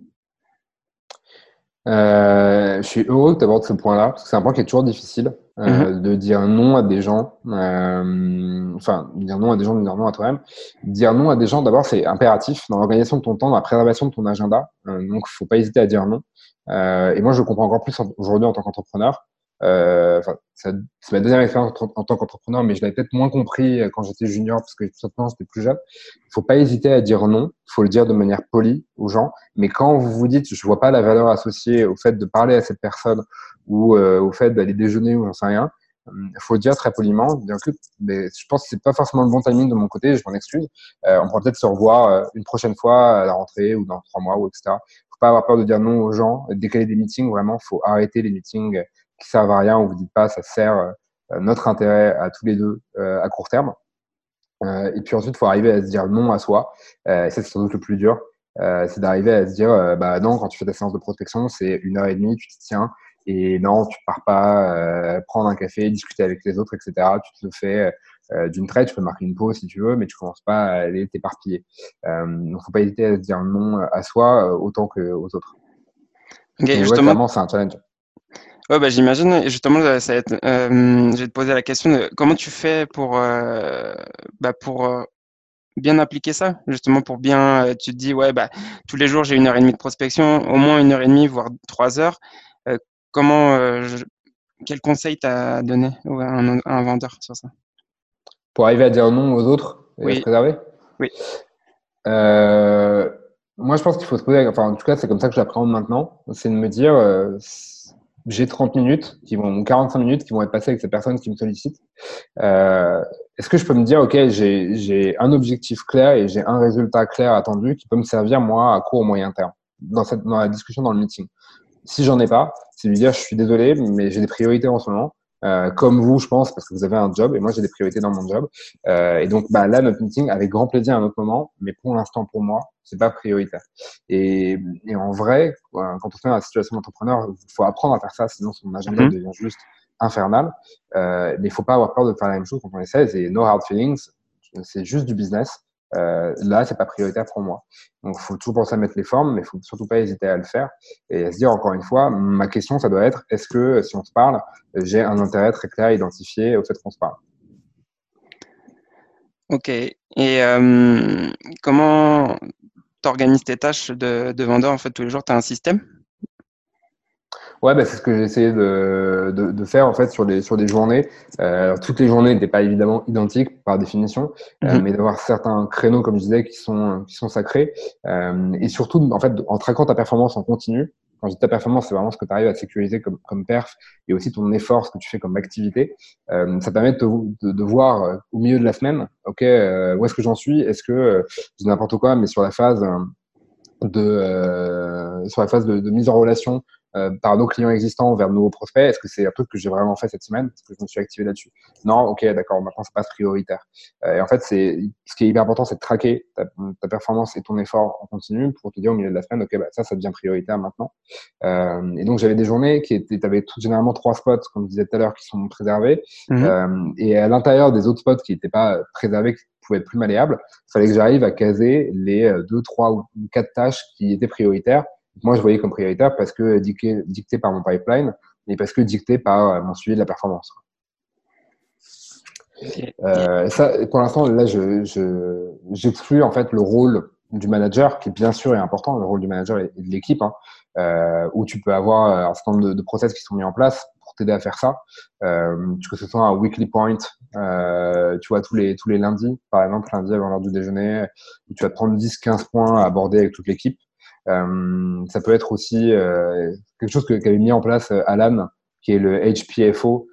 Euh, je suis heureux que tu abordes ce point-là, parce que c'est un point qui est toujours difficile, mm-hmm. de dire non à des gens, enfin, dire non à des gens, de dire non à toi-même. Dire non à des gens, d'abord, c'est impératif dans l'organisation de ton temps, dans la préservation de ton agenda, donc il ne faut pas hésiter à dire non. et moi, je comprends encore plus aujourd'hui en tant qu'entrepreneur. Euh, c'est ma deuxième expérience en, tant qu'entrepreneur, mais je l'avais peut-être moins compris euh, quand j'étais junior parce que simplement j'étais plus jeune. Il faut pas hésiter à dire non. Il faut le dire de manière polie aux gens. Mais quand vous vous dites, je vois pas la valeur associée au fait de parler à cette personne ou euh, au fait d'aller déjeuner ou j'en sais rien, il faut le dire très poliment. Bien que, mais je pense que c'est pas forcément le bon timing de mon côté. Je m'en excuse. on pourra peut-être se revoir une prochaine fois à la rentrée ou dans trois mois ou etc. Faut pas avoir peur de dire non aux gens, décaler des meetings. Vraiment, faut arrêter les meetings qui servent à rien, on vous dit pas ça sert euh, notre intérêt à tous les deux euh, à court terme. Euh, et puis ensuite, il faut arriver à se dire non à soi. et ça, c'est sans doute le plus dur. c'est d'arriver à se dire, bah non, quand tu fais ta séance de prospection, c'est une heure et demie, tu te tiens, et non, tu pars pas prendre un café, discuter avec les autres, etc. Tu te le fais d'une traite, tu peux marquer une pause si tu veux, mais tu commences pas à aller t'éparpiller. Euh, donc, faut pas hésiter à se dire non à soi autant qu'aux autres. Okay, justement, c'est un challenge. Ouais, bah, j'imagine. Justement, ça va être, euh, je vais te poser la question de comment tu fais pour, euh, bah, pour euh, bien appliquer ça, justement pour bien. tu te dis, ouais, bah, tous les jours j'ai une heure et demie de prospection, au moins une heure et demie, voire trois heures. comment, quel conseil t'as donné à un, un, vendeur sur ça? Pour arriver à dire non aux autres et oui. se préserver? Oui. moi, je pense qu'il faut se poser. Enfin, en tout cas, c'est comme ça que j'apprends maintenant. C'est de me dire j'ai 30 minutes, qui vont, 45 minutes qui vont être passées avec ces personnes qui me sollicitent. Euh, Est-ce que je peux me dire, OK, j'ai un objectif clair et j'ai un résultat clair attendu qui peut me servir, moi, à court ou moyen terme, dans, cette, dans la discussion, dans le meeting? Si j'en ai pas, c'est lui dire je suis désolé, mais j'ai des priorités en ce moment. Euh, comme vous, je pense, parce que vous avez un job et moi j'ai des priorités dans mon job. Euh, et donc bah, là, notre meeting, avec grand plaisir à un autre moment, mais pour l'instant, pour moi, c'est pas prioritaire. Et, et, en vrai, quand on fait la situation d'entrepreneur, il faut apprendre à faire ça, sinon son agenda mm-hmm. devient juste infernal. Euh, mais il faut pas avoir peur de faire la même chose quand on est 16 et no hard feelings, c'est juste du business. Euh, là, c'est pas prioritaire pour moi. Donc, faut toujours penser à mettre les formes, mais faut surtout pas hésiter à le faire et à se dire encore une fois, ma question, ça doit être est-ce que si on se parle, j'ai un intérêt très clair à identifier au fait qu'on se parle? Ok. Et euh, comment tu organises tes tâches de, de, vendeur en fait tous les jours Tu as un système? Ouais, bah, c'est ce que j'ai essayé de, de, de, faire en fait sur des sur des journées. Euh, toutes les journées n'étaient pas évidemment identiques par définition, euh, mhm. mais d'avoir certains créneaux, comme je disais, qui sont qui sont sacrés. Euh, et surtout, en fait, en traquant ta performance en continu. Quand je dis ta performance, c'est vraiment ce que tu arrives à sécuriser comme, comme perf et aussi ton effort, ce que tu fais comme activité. Euh, ça permet de, de, de, voir euh, au milieu de la semaine, ok, euh, où est-ce que j'en suis? Est-ce que je dis n'importe quoi, mais sur la phase de sur la phase de, de mise en relation par nos clients existants vers de nouveaux prospects? Est-ce que c'est un truc que j'ai vraiment fait cette semaine? Est-ce que je me suis activé là-dessus Non, ok, d'accord, maintenant c'est pas prioritaire. Euh, et en fait, c'est ce qui est hyper important, c'est de traquer ta, ta, performance et ton effort en continu pour te dire au milieu de la semaine, ok, bah, ça, ça devient prioritaire maintenant. Euh, et donc j'avais des journées qui étaient, tu avais tout, généralement trois spots, comme je disais tout à l'heure, qui sont préservés. Mmh. Euh, et à l'intérieur des autres spots qui n'étaient pas préservés, qui pouvaient être plus malléables, il fallait que j'arrive à caser les deux, trois ou quatre tâches qui étaient prioritaires moi, je voyais comme prioritaire parce que dicté, dicté par mon pipeline et parce que dicté par euh, mon suivi de la performance. Euh, ça, pour l'instant, là, je, j'exclus en fait le rôle du manager, qui bien sûr est important, le rôle du manager et de l'équipe, hein, euh, où tu peux avoir un certain nombre de, process qui sont mis en place pour t'aider à faire ça. Euh, que ce soit un weekly point, euh, tu vois, tous les, tous les lundis, par exemple, lundi avant l'heure du déjeuner, où tu vas te prendre 10-15 points à aborder avec toute l'équipe. Euh, ça peut être aussi euh, quelque chose qu'avait mis en place euh, Alan, qui est le HPFO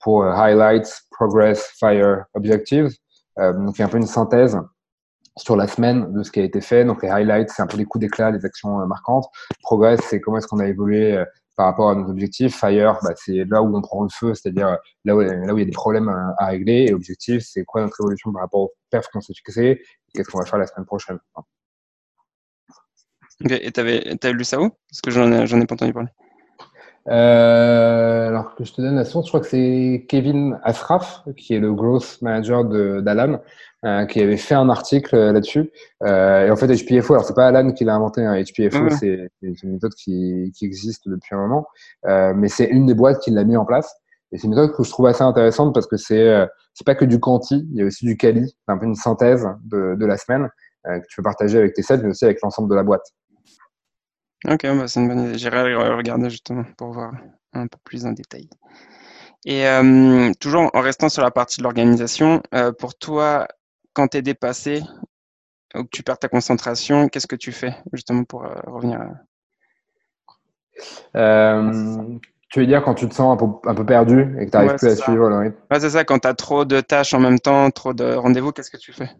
pour Highlights, Progress, Fire, Objectives. donc, il y a un peu une synthèse sur la semaine de ce qui a été fait. Donc les highlights, c'est un peu les coups d'éclat, les actions marquantes. Progress, c'est comment est-ce qu'on a évolué par rapport à nos objectifs. Fire, bah, c'est là où on prend le feu, c'est-à-dire là où, il y a des problèmes à, régler. Et objectif, c'est quoi notre évolution par rapport aux perfs qu'on s'est fixés qu'est-ce qu'on va faire la semaine prochaine. Ok, et t'avais, lu ça où? Parce que j'en ai, ai pas entendu parler. Euh, alors que je te donne la source, je crois que c'est Kevin Asraf, qui est le growth manager d'Alan, euh, qui avait fait un article euh, là-dessus. Euh, et en fait, HPFO, alors c'est pas Alan qui l'a inventé, hein, HPFO, c'est une méthode qui, qui, existe depuis un moment, euh, mais c'est une des boîtes qui l'a mis en place. Et c'est une méthode que je trouve assez intéressante parce que c'est euh, c'est pas que du quanti, il y a aussi du quali, c'est un peu une synthèse de, de la semaine que tu peux partager avec tes sets, mais aussi avec l'ensemble de la boîte. Ok, bah, c'est une bonne idée. J'irai regarder justement pour voir un peu plus en détail. Et euh, toujours en restant sur la partie de l'organisation, euh, pour toi, quand tu es dépassé ou que tu perds ta concentration, qu'est-ce que tu fais justement pour euh, revenir Tu veux dire quand tu te sens un peu, perdu et que tu n'arrives plus à suivre le rythme? Ouais, c'est ça. Quand tu as trop de tâches en même temps, trop de rendez-vous, qu'est-ce que tu fais?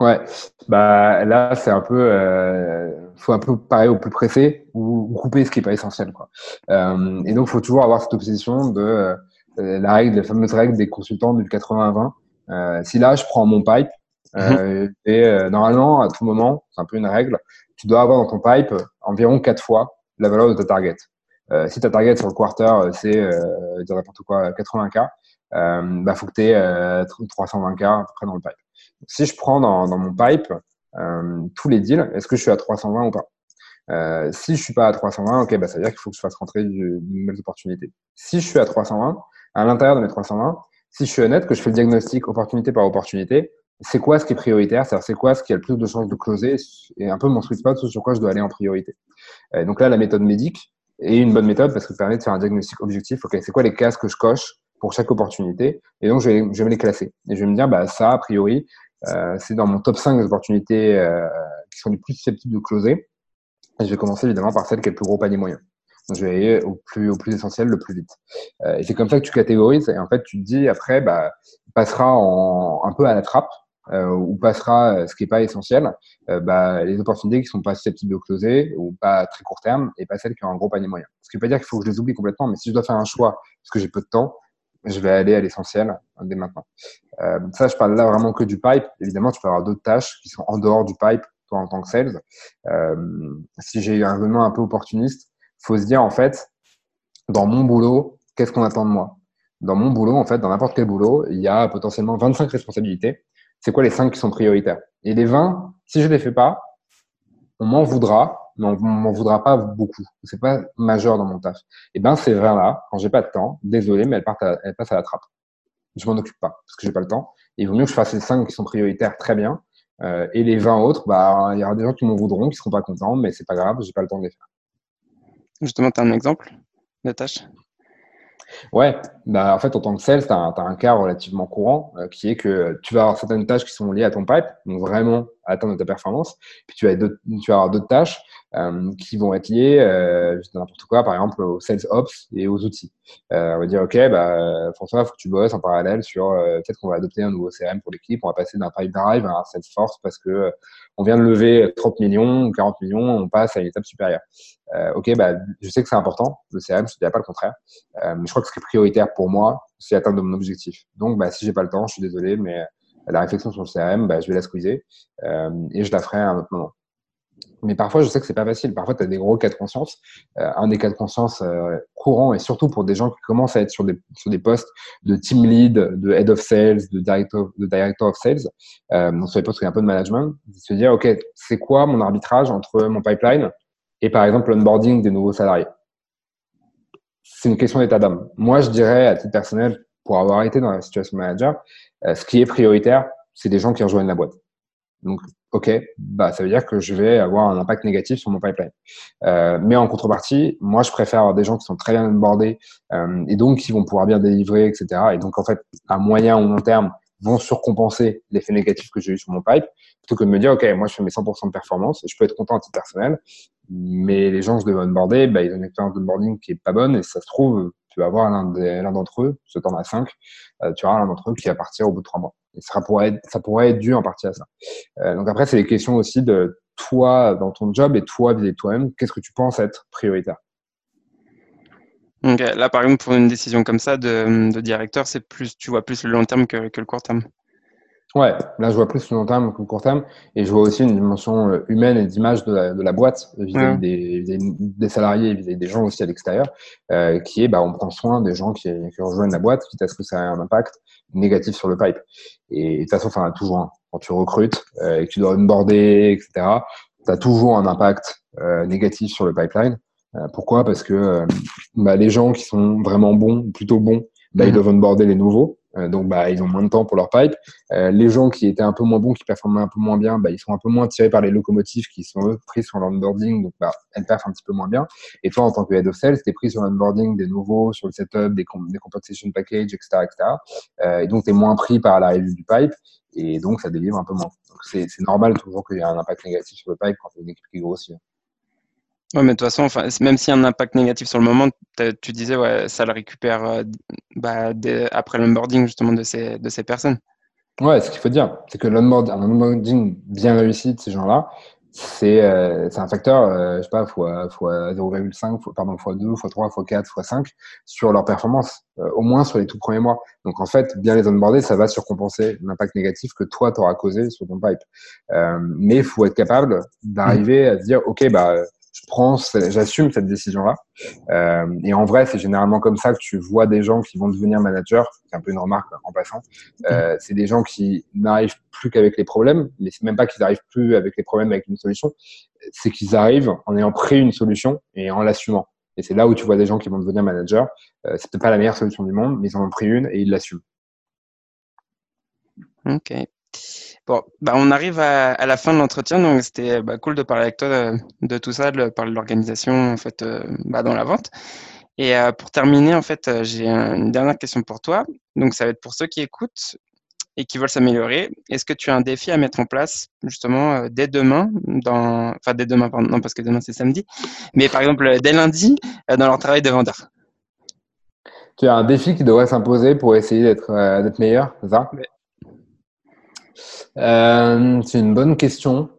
Ouais, bah là c'est un peu, euh, faut un peu pareil au plus pressé ou, couper ce qui est pas essentiel quoi. Euh, et donc faut toujours avoir cette opposition de euh, la règle, la fameuse règle des consultants du 80-20. Euh, si là je prends mon pipe mhm. et normalement à tout moment, c'est un peu une règle, tu dois avoir dans ton pipe environ quatre fois la valeur de ta target. si ta target sur le quarter c'est dire n'importe quoi 80k, bah faut que tu aies 320k à peu près dans le pipe si je prends dans, dans mon pipe euh, tous les deals, est-ce que je suis à 320 ou pas? Euh, Si je suis pas à 320, ok, bah, ça veut dire qu'il faut que je fasse rentrer de nouvelles opportunités. Si je suis à 320, à l'intérieur de mes 320, si je suis honnête, que je fais le diagnostic opportunité par opportunité, c'est quoi ce qui est prioritaire, c'est-à-dire c'est quoi ce qui a le plus de chances de closer et un peu mon sweet spot sur quoi je dois aller en priorité? Euh, donc là, la méthode médic est une bonne méthode parce que ça permet de faire un diagnostic objectif. Ok, c'est quoi les cases que je coche pour chaque opportunité? Et donc je vais, je vais les classer et je vais me dire, bah ça a priori, c'est dans mon top 5 des opportunités euh, qui sont les plus susceptibles de closer. Je vais commencer évidemment par celle qui a le plus gros panier moyen. Donc, je vais aller au plus, au plus essentiel le plus vite. Euh, et c'est comme ça que tu catégorises. Et en fait, tu te dis après, bah, passera en, un peu à la trappe. ou passera ce qui n'est pas essentiel, bah, les opportunités qui sont pas susceptibles de closer ou pas très court terme et pas celles qui ont un gros panier moyen. Ce qui veut pas dire qu'il faut que je les oublie complètement, mais si je dois faire un choix parce que j'ai peu de temps, je vais aller à l'essentiel dès maintenant. ça, je parle là vraiment que du pipe. Évidemment, tu peux avoir d'autres tâches qui sont en dehors du pipe, toi en tant que sales. si j'ai un venant un peu opportuniste, faut se dire en fait, dans mon boulot, qu'est-ce qu'on attend de moi? Dans mon boulot, en fait, dans n'importe quel boulot, il y a potentiellement 25 responsabilités. C'est quoi les 5 qui sont prioritaires? Et les 20, si je ne les fais pas, on m'en voudra, mais on m'en voudra pas beaucoup. C'est pas majeur dans mon taf. Et ben ces 20 là, quand j'ai pas de temps, désolé, mais elles, partent elles passent à la trappe. Je m'en occupe pas parce que j'ai pas le temps. Et il vaut mieux que je fasse les 5 qui sont prioritaires très bien. Euh, et les 20 autres, bah, il y aura des gens qui m'en voudront, qui seront pas contents, mais c'est pas grave, j'ai pas le temps de les faire. Justement, tu as un exemple de tâche Ouais, bah en fait, en tant que sales, tu as, un cas relativement courant euh, qui est que tu vas avoir certaines tâches qui sont liées à ton pipe, donc vraiment atteindre ta performance. Puis tu vas, tu vas avoir d'autres tâches euh, qui vont être liées, euh, n'importe quoi, par exemple aux sales ops et aux outils. Euh, on va dire, OK, bah, François, il faut que tu bosses en parallèle sur euh, peut-être qu'on va adopter un nouveau CRM pour l'équipe, on va passer d'un Pipe Drive à un Salesforce parce que on vient de lever 30 millions ou 40 millions, on passe à une étape supérieure. Euh, ok, bah, je sais que c'est important, le CRM, je ne dirais pas le contraire. Euh, mais je crois que ce qui est prioritaire pour moi, c'est atteindre mon objectif. Donc, bah, si j'ai pas le temps, je suis désolé, mais la réflexion sur le CRM, bah, je vais la squeezer euh, et je la ferai à un autre moment. Mais parfois, je sais que c'est pas facile. Parfois, tu as des gros cas de conscience. Euh, un des cas de conscience euh, courants, et surtout pour des gens qui commencent à être sur des, sur des postes de team lead, de head of sales, de director, de director of sales, euh, donc sur les postes a un peu de management, de se dire, OK, c'est quoi mon arbitrage entre mon pipeline et par exemple l'onboarding des nouveaux salariés? C'est une question d'état d'âme. Moi, je dirais, à titre personnel, pour avoir été dans la situation manager, euh, ce qui est prioritaire, c'est des gens qui rejoignent la boîte. Donc, OK, bah, ça veut dire que je vais avoir un impact négatif sur mon pipeline. Euh, mais en contrepartie, moi, je préfère avoir des gens qui sont très bien onboardés euh, et donc qui vont pouvoir bien délivrer, etc. Et donc, en fait, à moyen ou long terme, vont surcompenser l'effet négatif que j'ai eu sur mon pipe, plutôt que de me dire, OK, moi, je fais mes 100% de performance et je peux être content à titre personnel, mais les gens que je devais onboarder, bah, ils ont une expérience d'onboarding qui est pas bonne et ça se trouve, vas avoir l'un d'entre eux, ce temps à 5, euh, tu auras l'un d'entre eux qui va partir au bout de trois mois. Et ça pourrait être, ça pourrait être dû en partie à ça. Euh, donc après, c'est des questions aussi de toi dans ton job et toi vis-à-vis de toi-même. Qu'est-ce que tu penses être prioritaire? Là, par exemple, pour une décision comme ça de, directeur, c'est plus, tu vois plus le long terme que, le court terme. Ouais, là je vois plus le long terme que le court terme et je vois aussi une dimension euh, humaine et d'image de la, de la boîte vis-à-vis des, des, salariés, vis-à-vis des gens aussi à l'extérieur, euh, qui est bah, on prend soin des gens qui, qui, rejoignent la boîte, quitte à ce que ça ait un impact négatif sur le pipe. Et de toute façon, ça en a toujours un. Quand tu recrutes euh, et que tu dois onboarder, etc., tu as toujours un impact euh, négatif sur le pipeline. Euh, pourquoi? Parce que euh, bah, les gens qui sont vraiment bons, plutôt bons, bah, ils mhm. doivent onboarder les nouveaux. Euh, donc, bah, ils ont moins de temps pour leur pipe. les gens qui étaient un peu moins bons, qui performaient un peu moins bien, bah, ils sont un peu moins tirés par les locomotives qui sont eux, pris sur l'onboarding. Donc, bah, elles performent un petit peu moins bien. Et toi, en tant que head of sales, tu es pris sur l'onboarding des nouveaux, sur le setup, des, des compensation packages, etc. etc. et donc, tu es moins pris par la du pipe. Et donc, ça délivre un peu moins. C'est normal toujours qu'il y ait un impact négatif sur le pipe quand tu une équipe. Ouais, mais de toute façon, enfin, même s'il y a un impact négatif sur le moment, tu disais, ouais, ça le récupère euh, bah, après l'onboarding justement de ces, de ces personnes. Ouais, ce qu'il faut dire, c'est que l'onboarding bien réussi de ces gens-là, c'est euh, un facteur, euh, je sais pas, fois, fois 0,5, pardon, fois 2, fois 3, fois 4, fois 5 sur leur performance, euh, au moins sur les tout premiers mois. Donc en fait, bien les onboarder, ça va surcompenser l'impact négatif que toi, tu auras causé sur ton pipe. Euh, mais il faut être capable d'arriver à dire, OK, bah, je prends, j'assume cette décision-là. Euh, et en vrai, c'est généralement comme ça que tu vois des gens qui vont devenir managers. C'est un peu une remarque en passant. Euh, c'est des gens qui n'arrivent plus qu'avec les problèmes, mais c'est même pas qu'ils n'arrivent plus avec les problèmes avec une solution. C'est qu'ils arrivent en ayant pris une solution et en l'assumant. Et c'est là où tu vois des gens qui vont devenir managers. Euh, c'est peut-être pas la meilleure solution du monde, mais ils en ont pris une et ils l'assument. Ok. Bon, bah on arrive à, à, la fin de l'entretien, donc c'était bah, cool de parler avec toi de, de, tout ça, de parler de l'organisation en fait euh, bah, dans la vente. Et euh, pour terminer, en fait, euh, j'ai une dernière question pour toi. Donc ça va être pour ceux qui écoutent et qui veulent s'améliorer. Est-ce que tu as un défi à mettre en place justement dès demain, dans, enfin dès demain, pardon, non parce que demain c'est samedi, mais par exemple dès lundi dans leur travail de vendeur? Tu as un défi qui devrait s'imposer pour essayer d'être d'être meilleur, c'est ça? Euh, c'est une bonne question.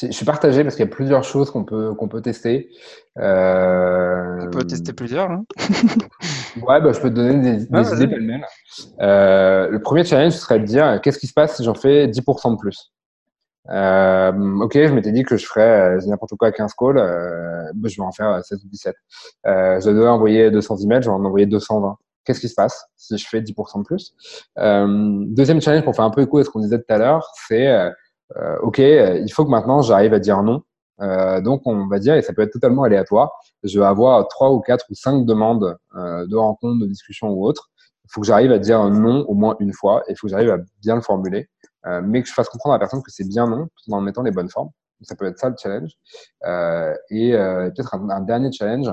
Je suis partagé parce qu'il y a plusieurs choses qu'on peut, qu'on peut tester. Euh... On peut tester plusieurs. Hein [laughs] ouais, bah, je peux te donner des, des idées pêle-mêle. Euh, le premier challenge, ce serait de dire qu'est-ce qui se passe si j'en fais 10% de plus? Euh, ok, je m'étais dit que je ferais n'importe quoi à 15 calls, bah, je vais en faire 16 ou 17. je devais envoyer 200 emails, je vais en envoyer 220 qu'est-ce qui se passe si je fais 10% de plus? Euh, Deuxième challenge, pour faire un peu écho à ce qu'on disait tout à l'heure, c'est euh, euh, OK, il faut que maintenant j'arrive à dire non. donc, on va dire, et ça peut être totalement aléatoire, je vais avoir trois ou quatre ou cinq demandes de rencontres, de discussions ou autres. Il faut que j'arrive à dire non au moins une fois et il faut que j'arrive à bien le formuler, mais que je fasse comprendre à la personne que c'est bien non tout en mettant les bonnes formes. Ça peut être ça le challenge. et peut-être un, dernier challenge,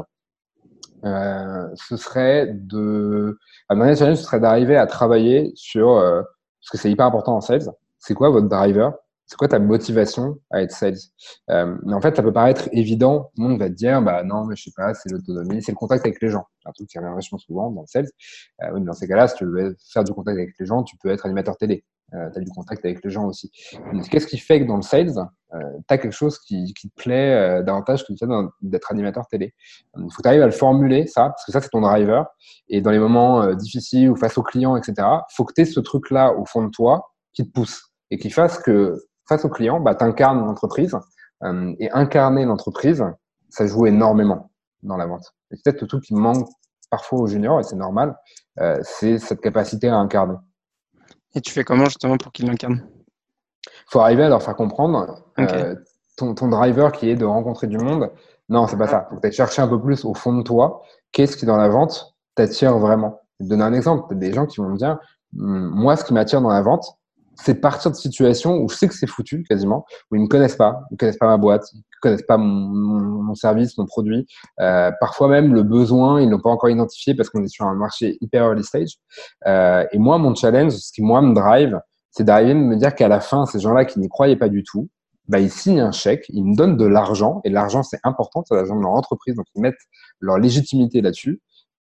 euh, ce serait de. Un dernier challenge, ce serait d'arriver à travailler sur. Euh, parce que c'est hyper important en sales. C'est quoi votre driver? C'est quoi ta motivation à être sales? Euh, Mais en fait, ça peut paraître évident. Tout le monde va te dire bah non, mais je sais pas, c'est l'autonomie, c'est le contact avec les gens. Un truc qui revient vachement souvent dans le sales. Euh, mais dans ces cas-là, si tu veux faire du contact avec les gens, tu peux être animateur télé. Euh, tu du contact avec les gens aussi. Qu'est-ce qui fait que dans le sales, euh, tu quelque chose qui, qui te plaît euh, davantage que d'être animateur télé? Il faut que tu arrives à le formuler, ça, parce que ça, c'est ton driver. Et dans les moments euh, difficiles ou face aux clients, etc., il faut que tu aies ce truc-là au fond de toi qui te pousse et qui fasse que face aux clients, bah, tu incarnes l'entreprise. et incarner l'entreprise, ça joue énormément dans la vente. Et peut-être le truc qui manque parfois aux juniors, et c'est normal, c'est cette capacité à incarner. Et tu fais comment justement pour qu'il l'incarne? Il faut arriver à leur faire comprendre euh, ton, ton, driver qui est de rencontrer du monde. Non, c'est pas ça. Il faut chercher un peu plus au fond de toi. Qu'est-ce qui dans la vente t'attire vraiment Je vais te donner un exemple. Des gens qui vont me dire hum, Moi, ce qui m'attire dans la vente, c'est partir de situations où je sais que c'est foutu quasiment, où ils me connaissent pas, ils connaissent pas ma boîte, ils connaissent pas mon, service, mon produit. Euh, parfois même le besoin, ils l'ont pas encore identifié parce qu'on est sur un marché hyper early stage. Euh, et moi, mon challenge, ce qui moi me drive, c'est d'arriver à me dire qu'à la fin, ces gens-là qui n'y croyaient pas du tout, bah, ils signent un chèque, ils me donnent de l'argent, et l'argent c'est important, c'est l'argent de leur entreprise, donc ils mettent leur légitimité là-dessus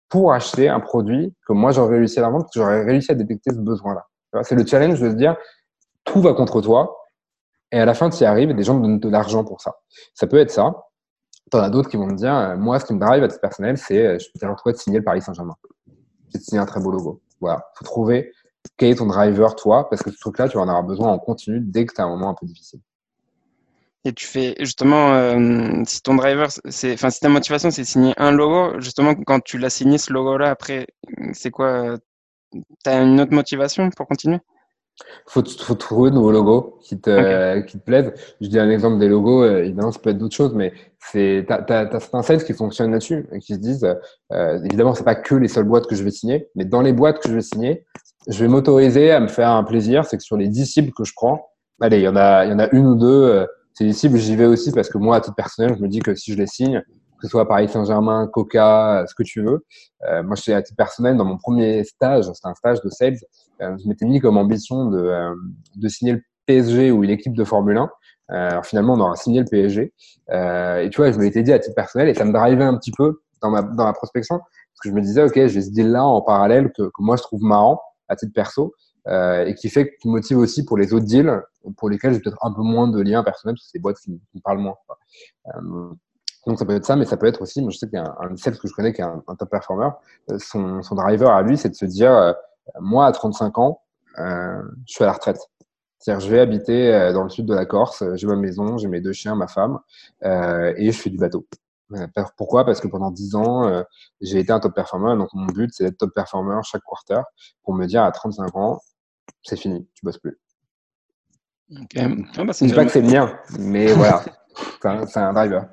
pour acheter un produit que moi j'aurais réussi à la vendre, que j'aurais réussi à détecter ce besoin-là. C'est le challenge de se dire, tout va contre toi, et à la fin, tu y arrives, et des gens donnent de l'argent pour ça. Ça peut être ça. Tu en as d'autres qui vont me dire, euh, moi, ce qui me drive à titre personnel, c'est, euh, je peux retrouver de signer le Paris Saint-Germain. De signer un très beau logo. Voilà. faut trouver quel est ton driver, toi, parce que ce truc-là, tu vas en avoir besoin en continu dès que tu as un moment un peu difficile. Et tu fais justement, euh, si ton driver, c'est, enfin, si ta motivation, c'est signer un logo, justement, quand tu l'as signé ce logo-là, après, c'est quoi as une autre motivation pour continuer? Faut, faut trouver de nouveaux logos qui te, qui te plaisent. Je dis un exemple des logos, euh, évidemment, ça peut être d'autres choses, mais c'est, t'as, t'as, t'as certains sales qui fonctionnent là-dessus et qui se disent, euh, évidemment, c'est pas que les seules boîtes que je vais signer, mais dans les boîtes que je vais signer, je vais m'autoriser à me faire un plaisir. C'est que sur les 10 cibles que je prends, allez, il y en a, il y en a une ou deux, euh, c'est des cibles, j'y vais aussi parce que moi, à titre personnel, je me dis que si je les signe, que ce soit Paris Saint-Germain, Coca, ce que tu veux. Euh, moi, je suis à titre personnel, dans mon premier stage, c'était un stage de sales, euh, je m'étais mis comme ambition de, euh, de signer le PSG ou une équipe de Formule 1. Euh, alors finalement, on aura signé le PSG. et tu vois, je me l'étais dit à titre personnel et ça me drivait un petit peu dans ma, dans ma prospection parce que je me disais, OK, j'ai ce deal-là en parallèle que, que moi, je trouve marrant à titre perso. Euh, et qui fait qui motive aussi pour les autres deals pour lesquels j'ai peut-être un peu moins de liens personnels parce que c'est des boîtes qui, me parlent moins. Euh, donc ça peut être ça, mais ça peut être aussi, moi je sais qu'il y a un, un sales que je connais qui est un, top performer, euh, son, son, driver à lui, c'est de se dire, euh, moi à 35 ans, euh, je suis à la retraite. C'est-à-dire, je vais habiter euh, dans le sud de la Corse, j'ai ma maison, j'ai mes deux chiens, ma femme, et je fais du bateau. Pourquoi? Parce que pendant 10 ans, j'ai été un top performer, donc mon but c'est d'être top performer chaque quarter pour me dire à 35 ans, c'est fini, tu bosses plus. Okay. Ah bah, dis pas que c'est le mien, mais voilà, [laughs] c'est un, un driver.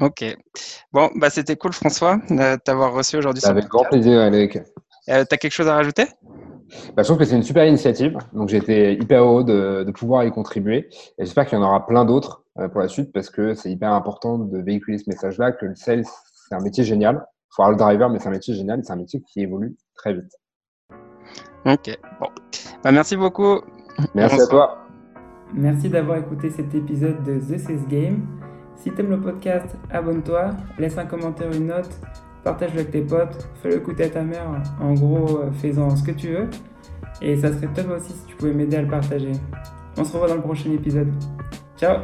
Ok. Bon, bah c'était cool, François, de t'avoir reçu aujourd'hui. Avec grand plaisir, Alec. Euh, tu as quelque chose à rajouter? Bah, Je trouve que c'est une super initiative. Donc, j'ai été hyper heureux de, de, pouvoir y contribuer. Et j'espère qu'il y en aura plein d'autres euh, pour la suite parce que c'est hyper important de véhiculer ce message-là, que le sales, c'est un métier génial. Il faut avoir le driver, mais c'est un métier génial. C'est un métier qui évolue très vite. Ok. Bon. Bah, merci beaucoup. Merci à toi. Merci d'avoir écouté cet épisode de The Sales Game. Si t'aimes le podcast, abonne-toi, laisse un commentaire, une note, partage-le avec tes potes, fais-le écouter à ta mère, en gros, euh, fais-en ce que tu veux. Et ça serait top aussi si tu pouvais m'aider à le partager. On se revoit dans le prochain épisode. Ciao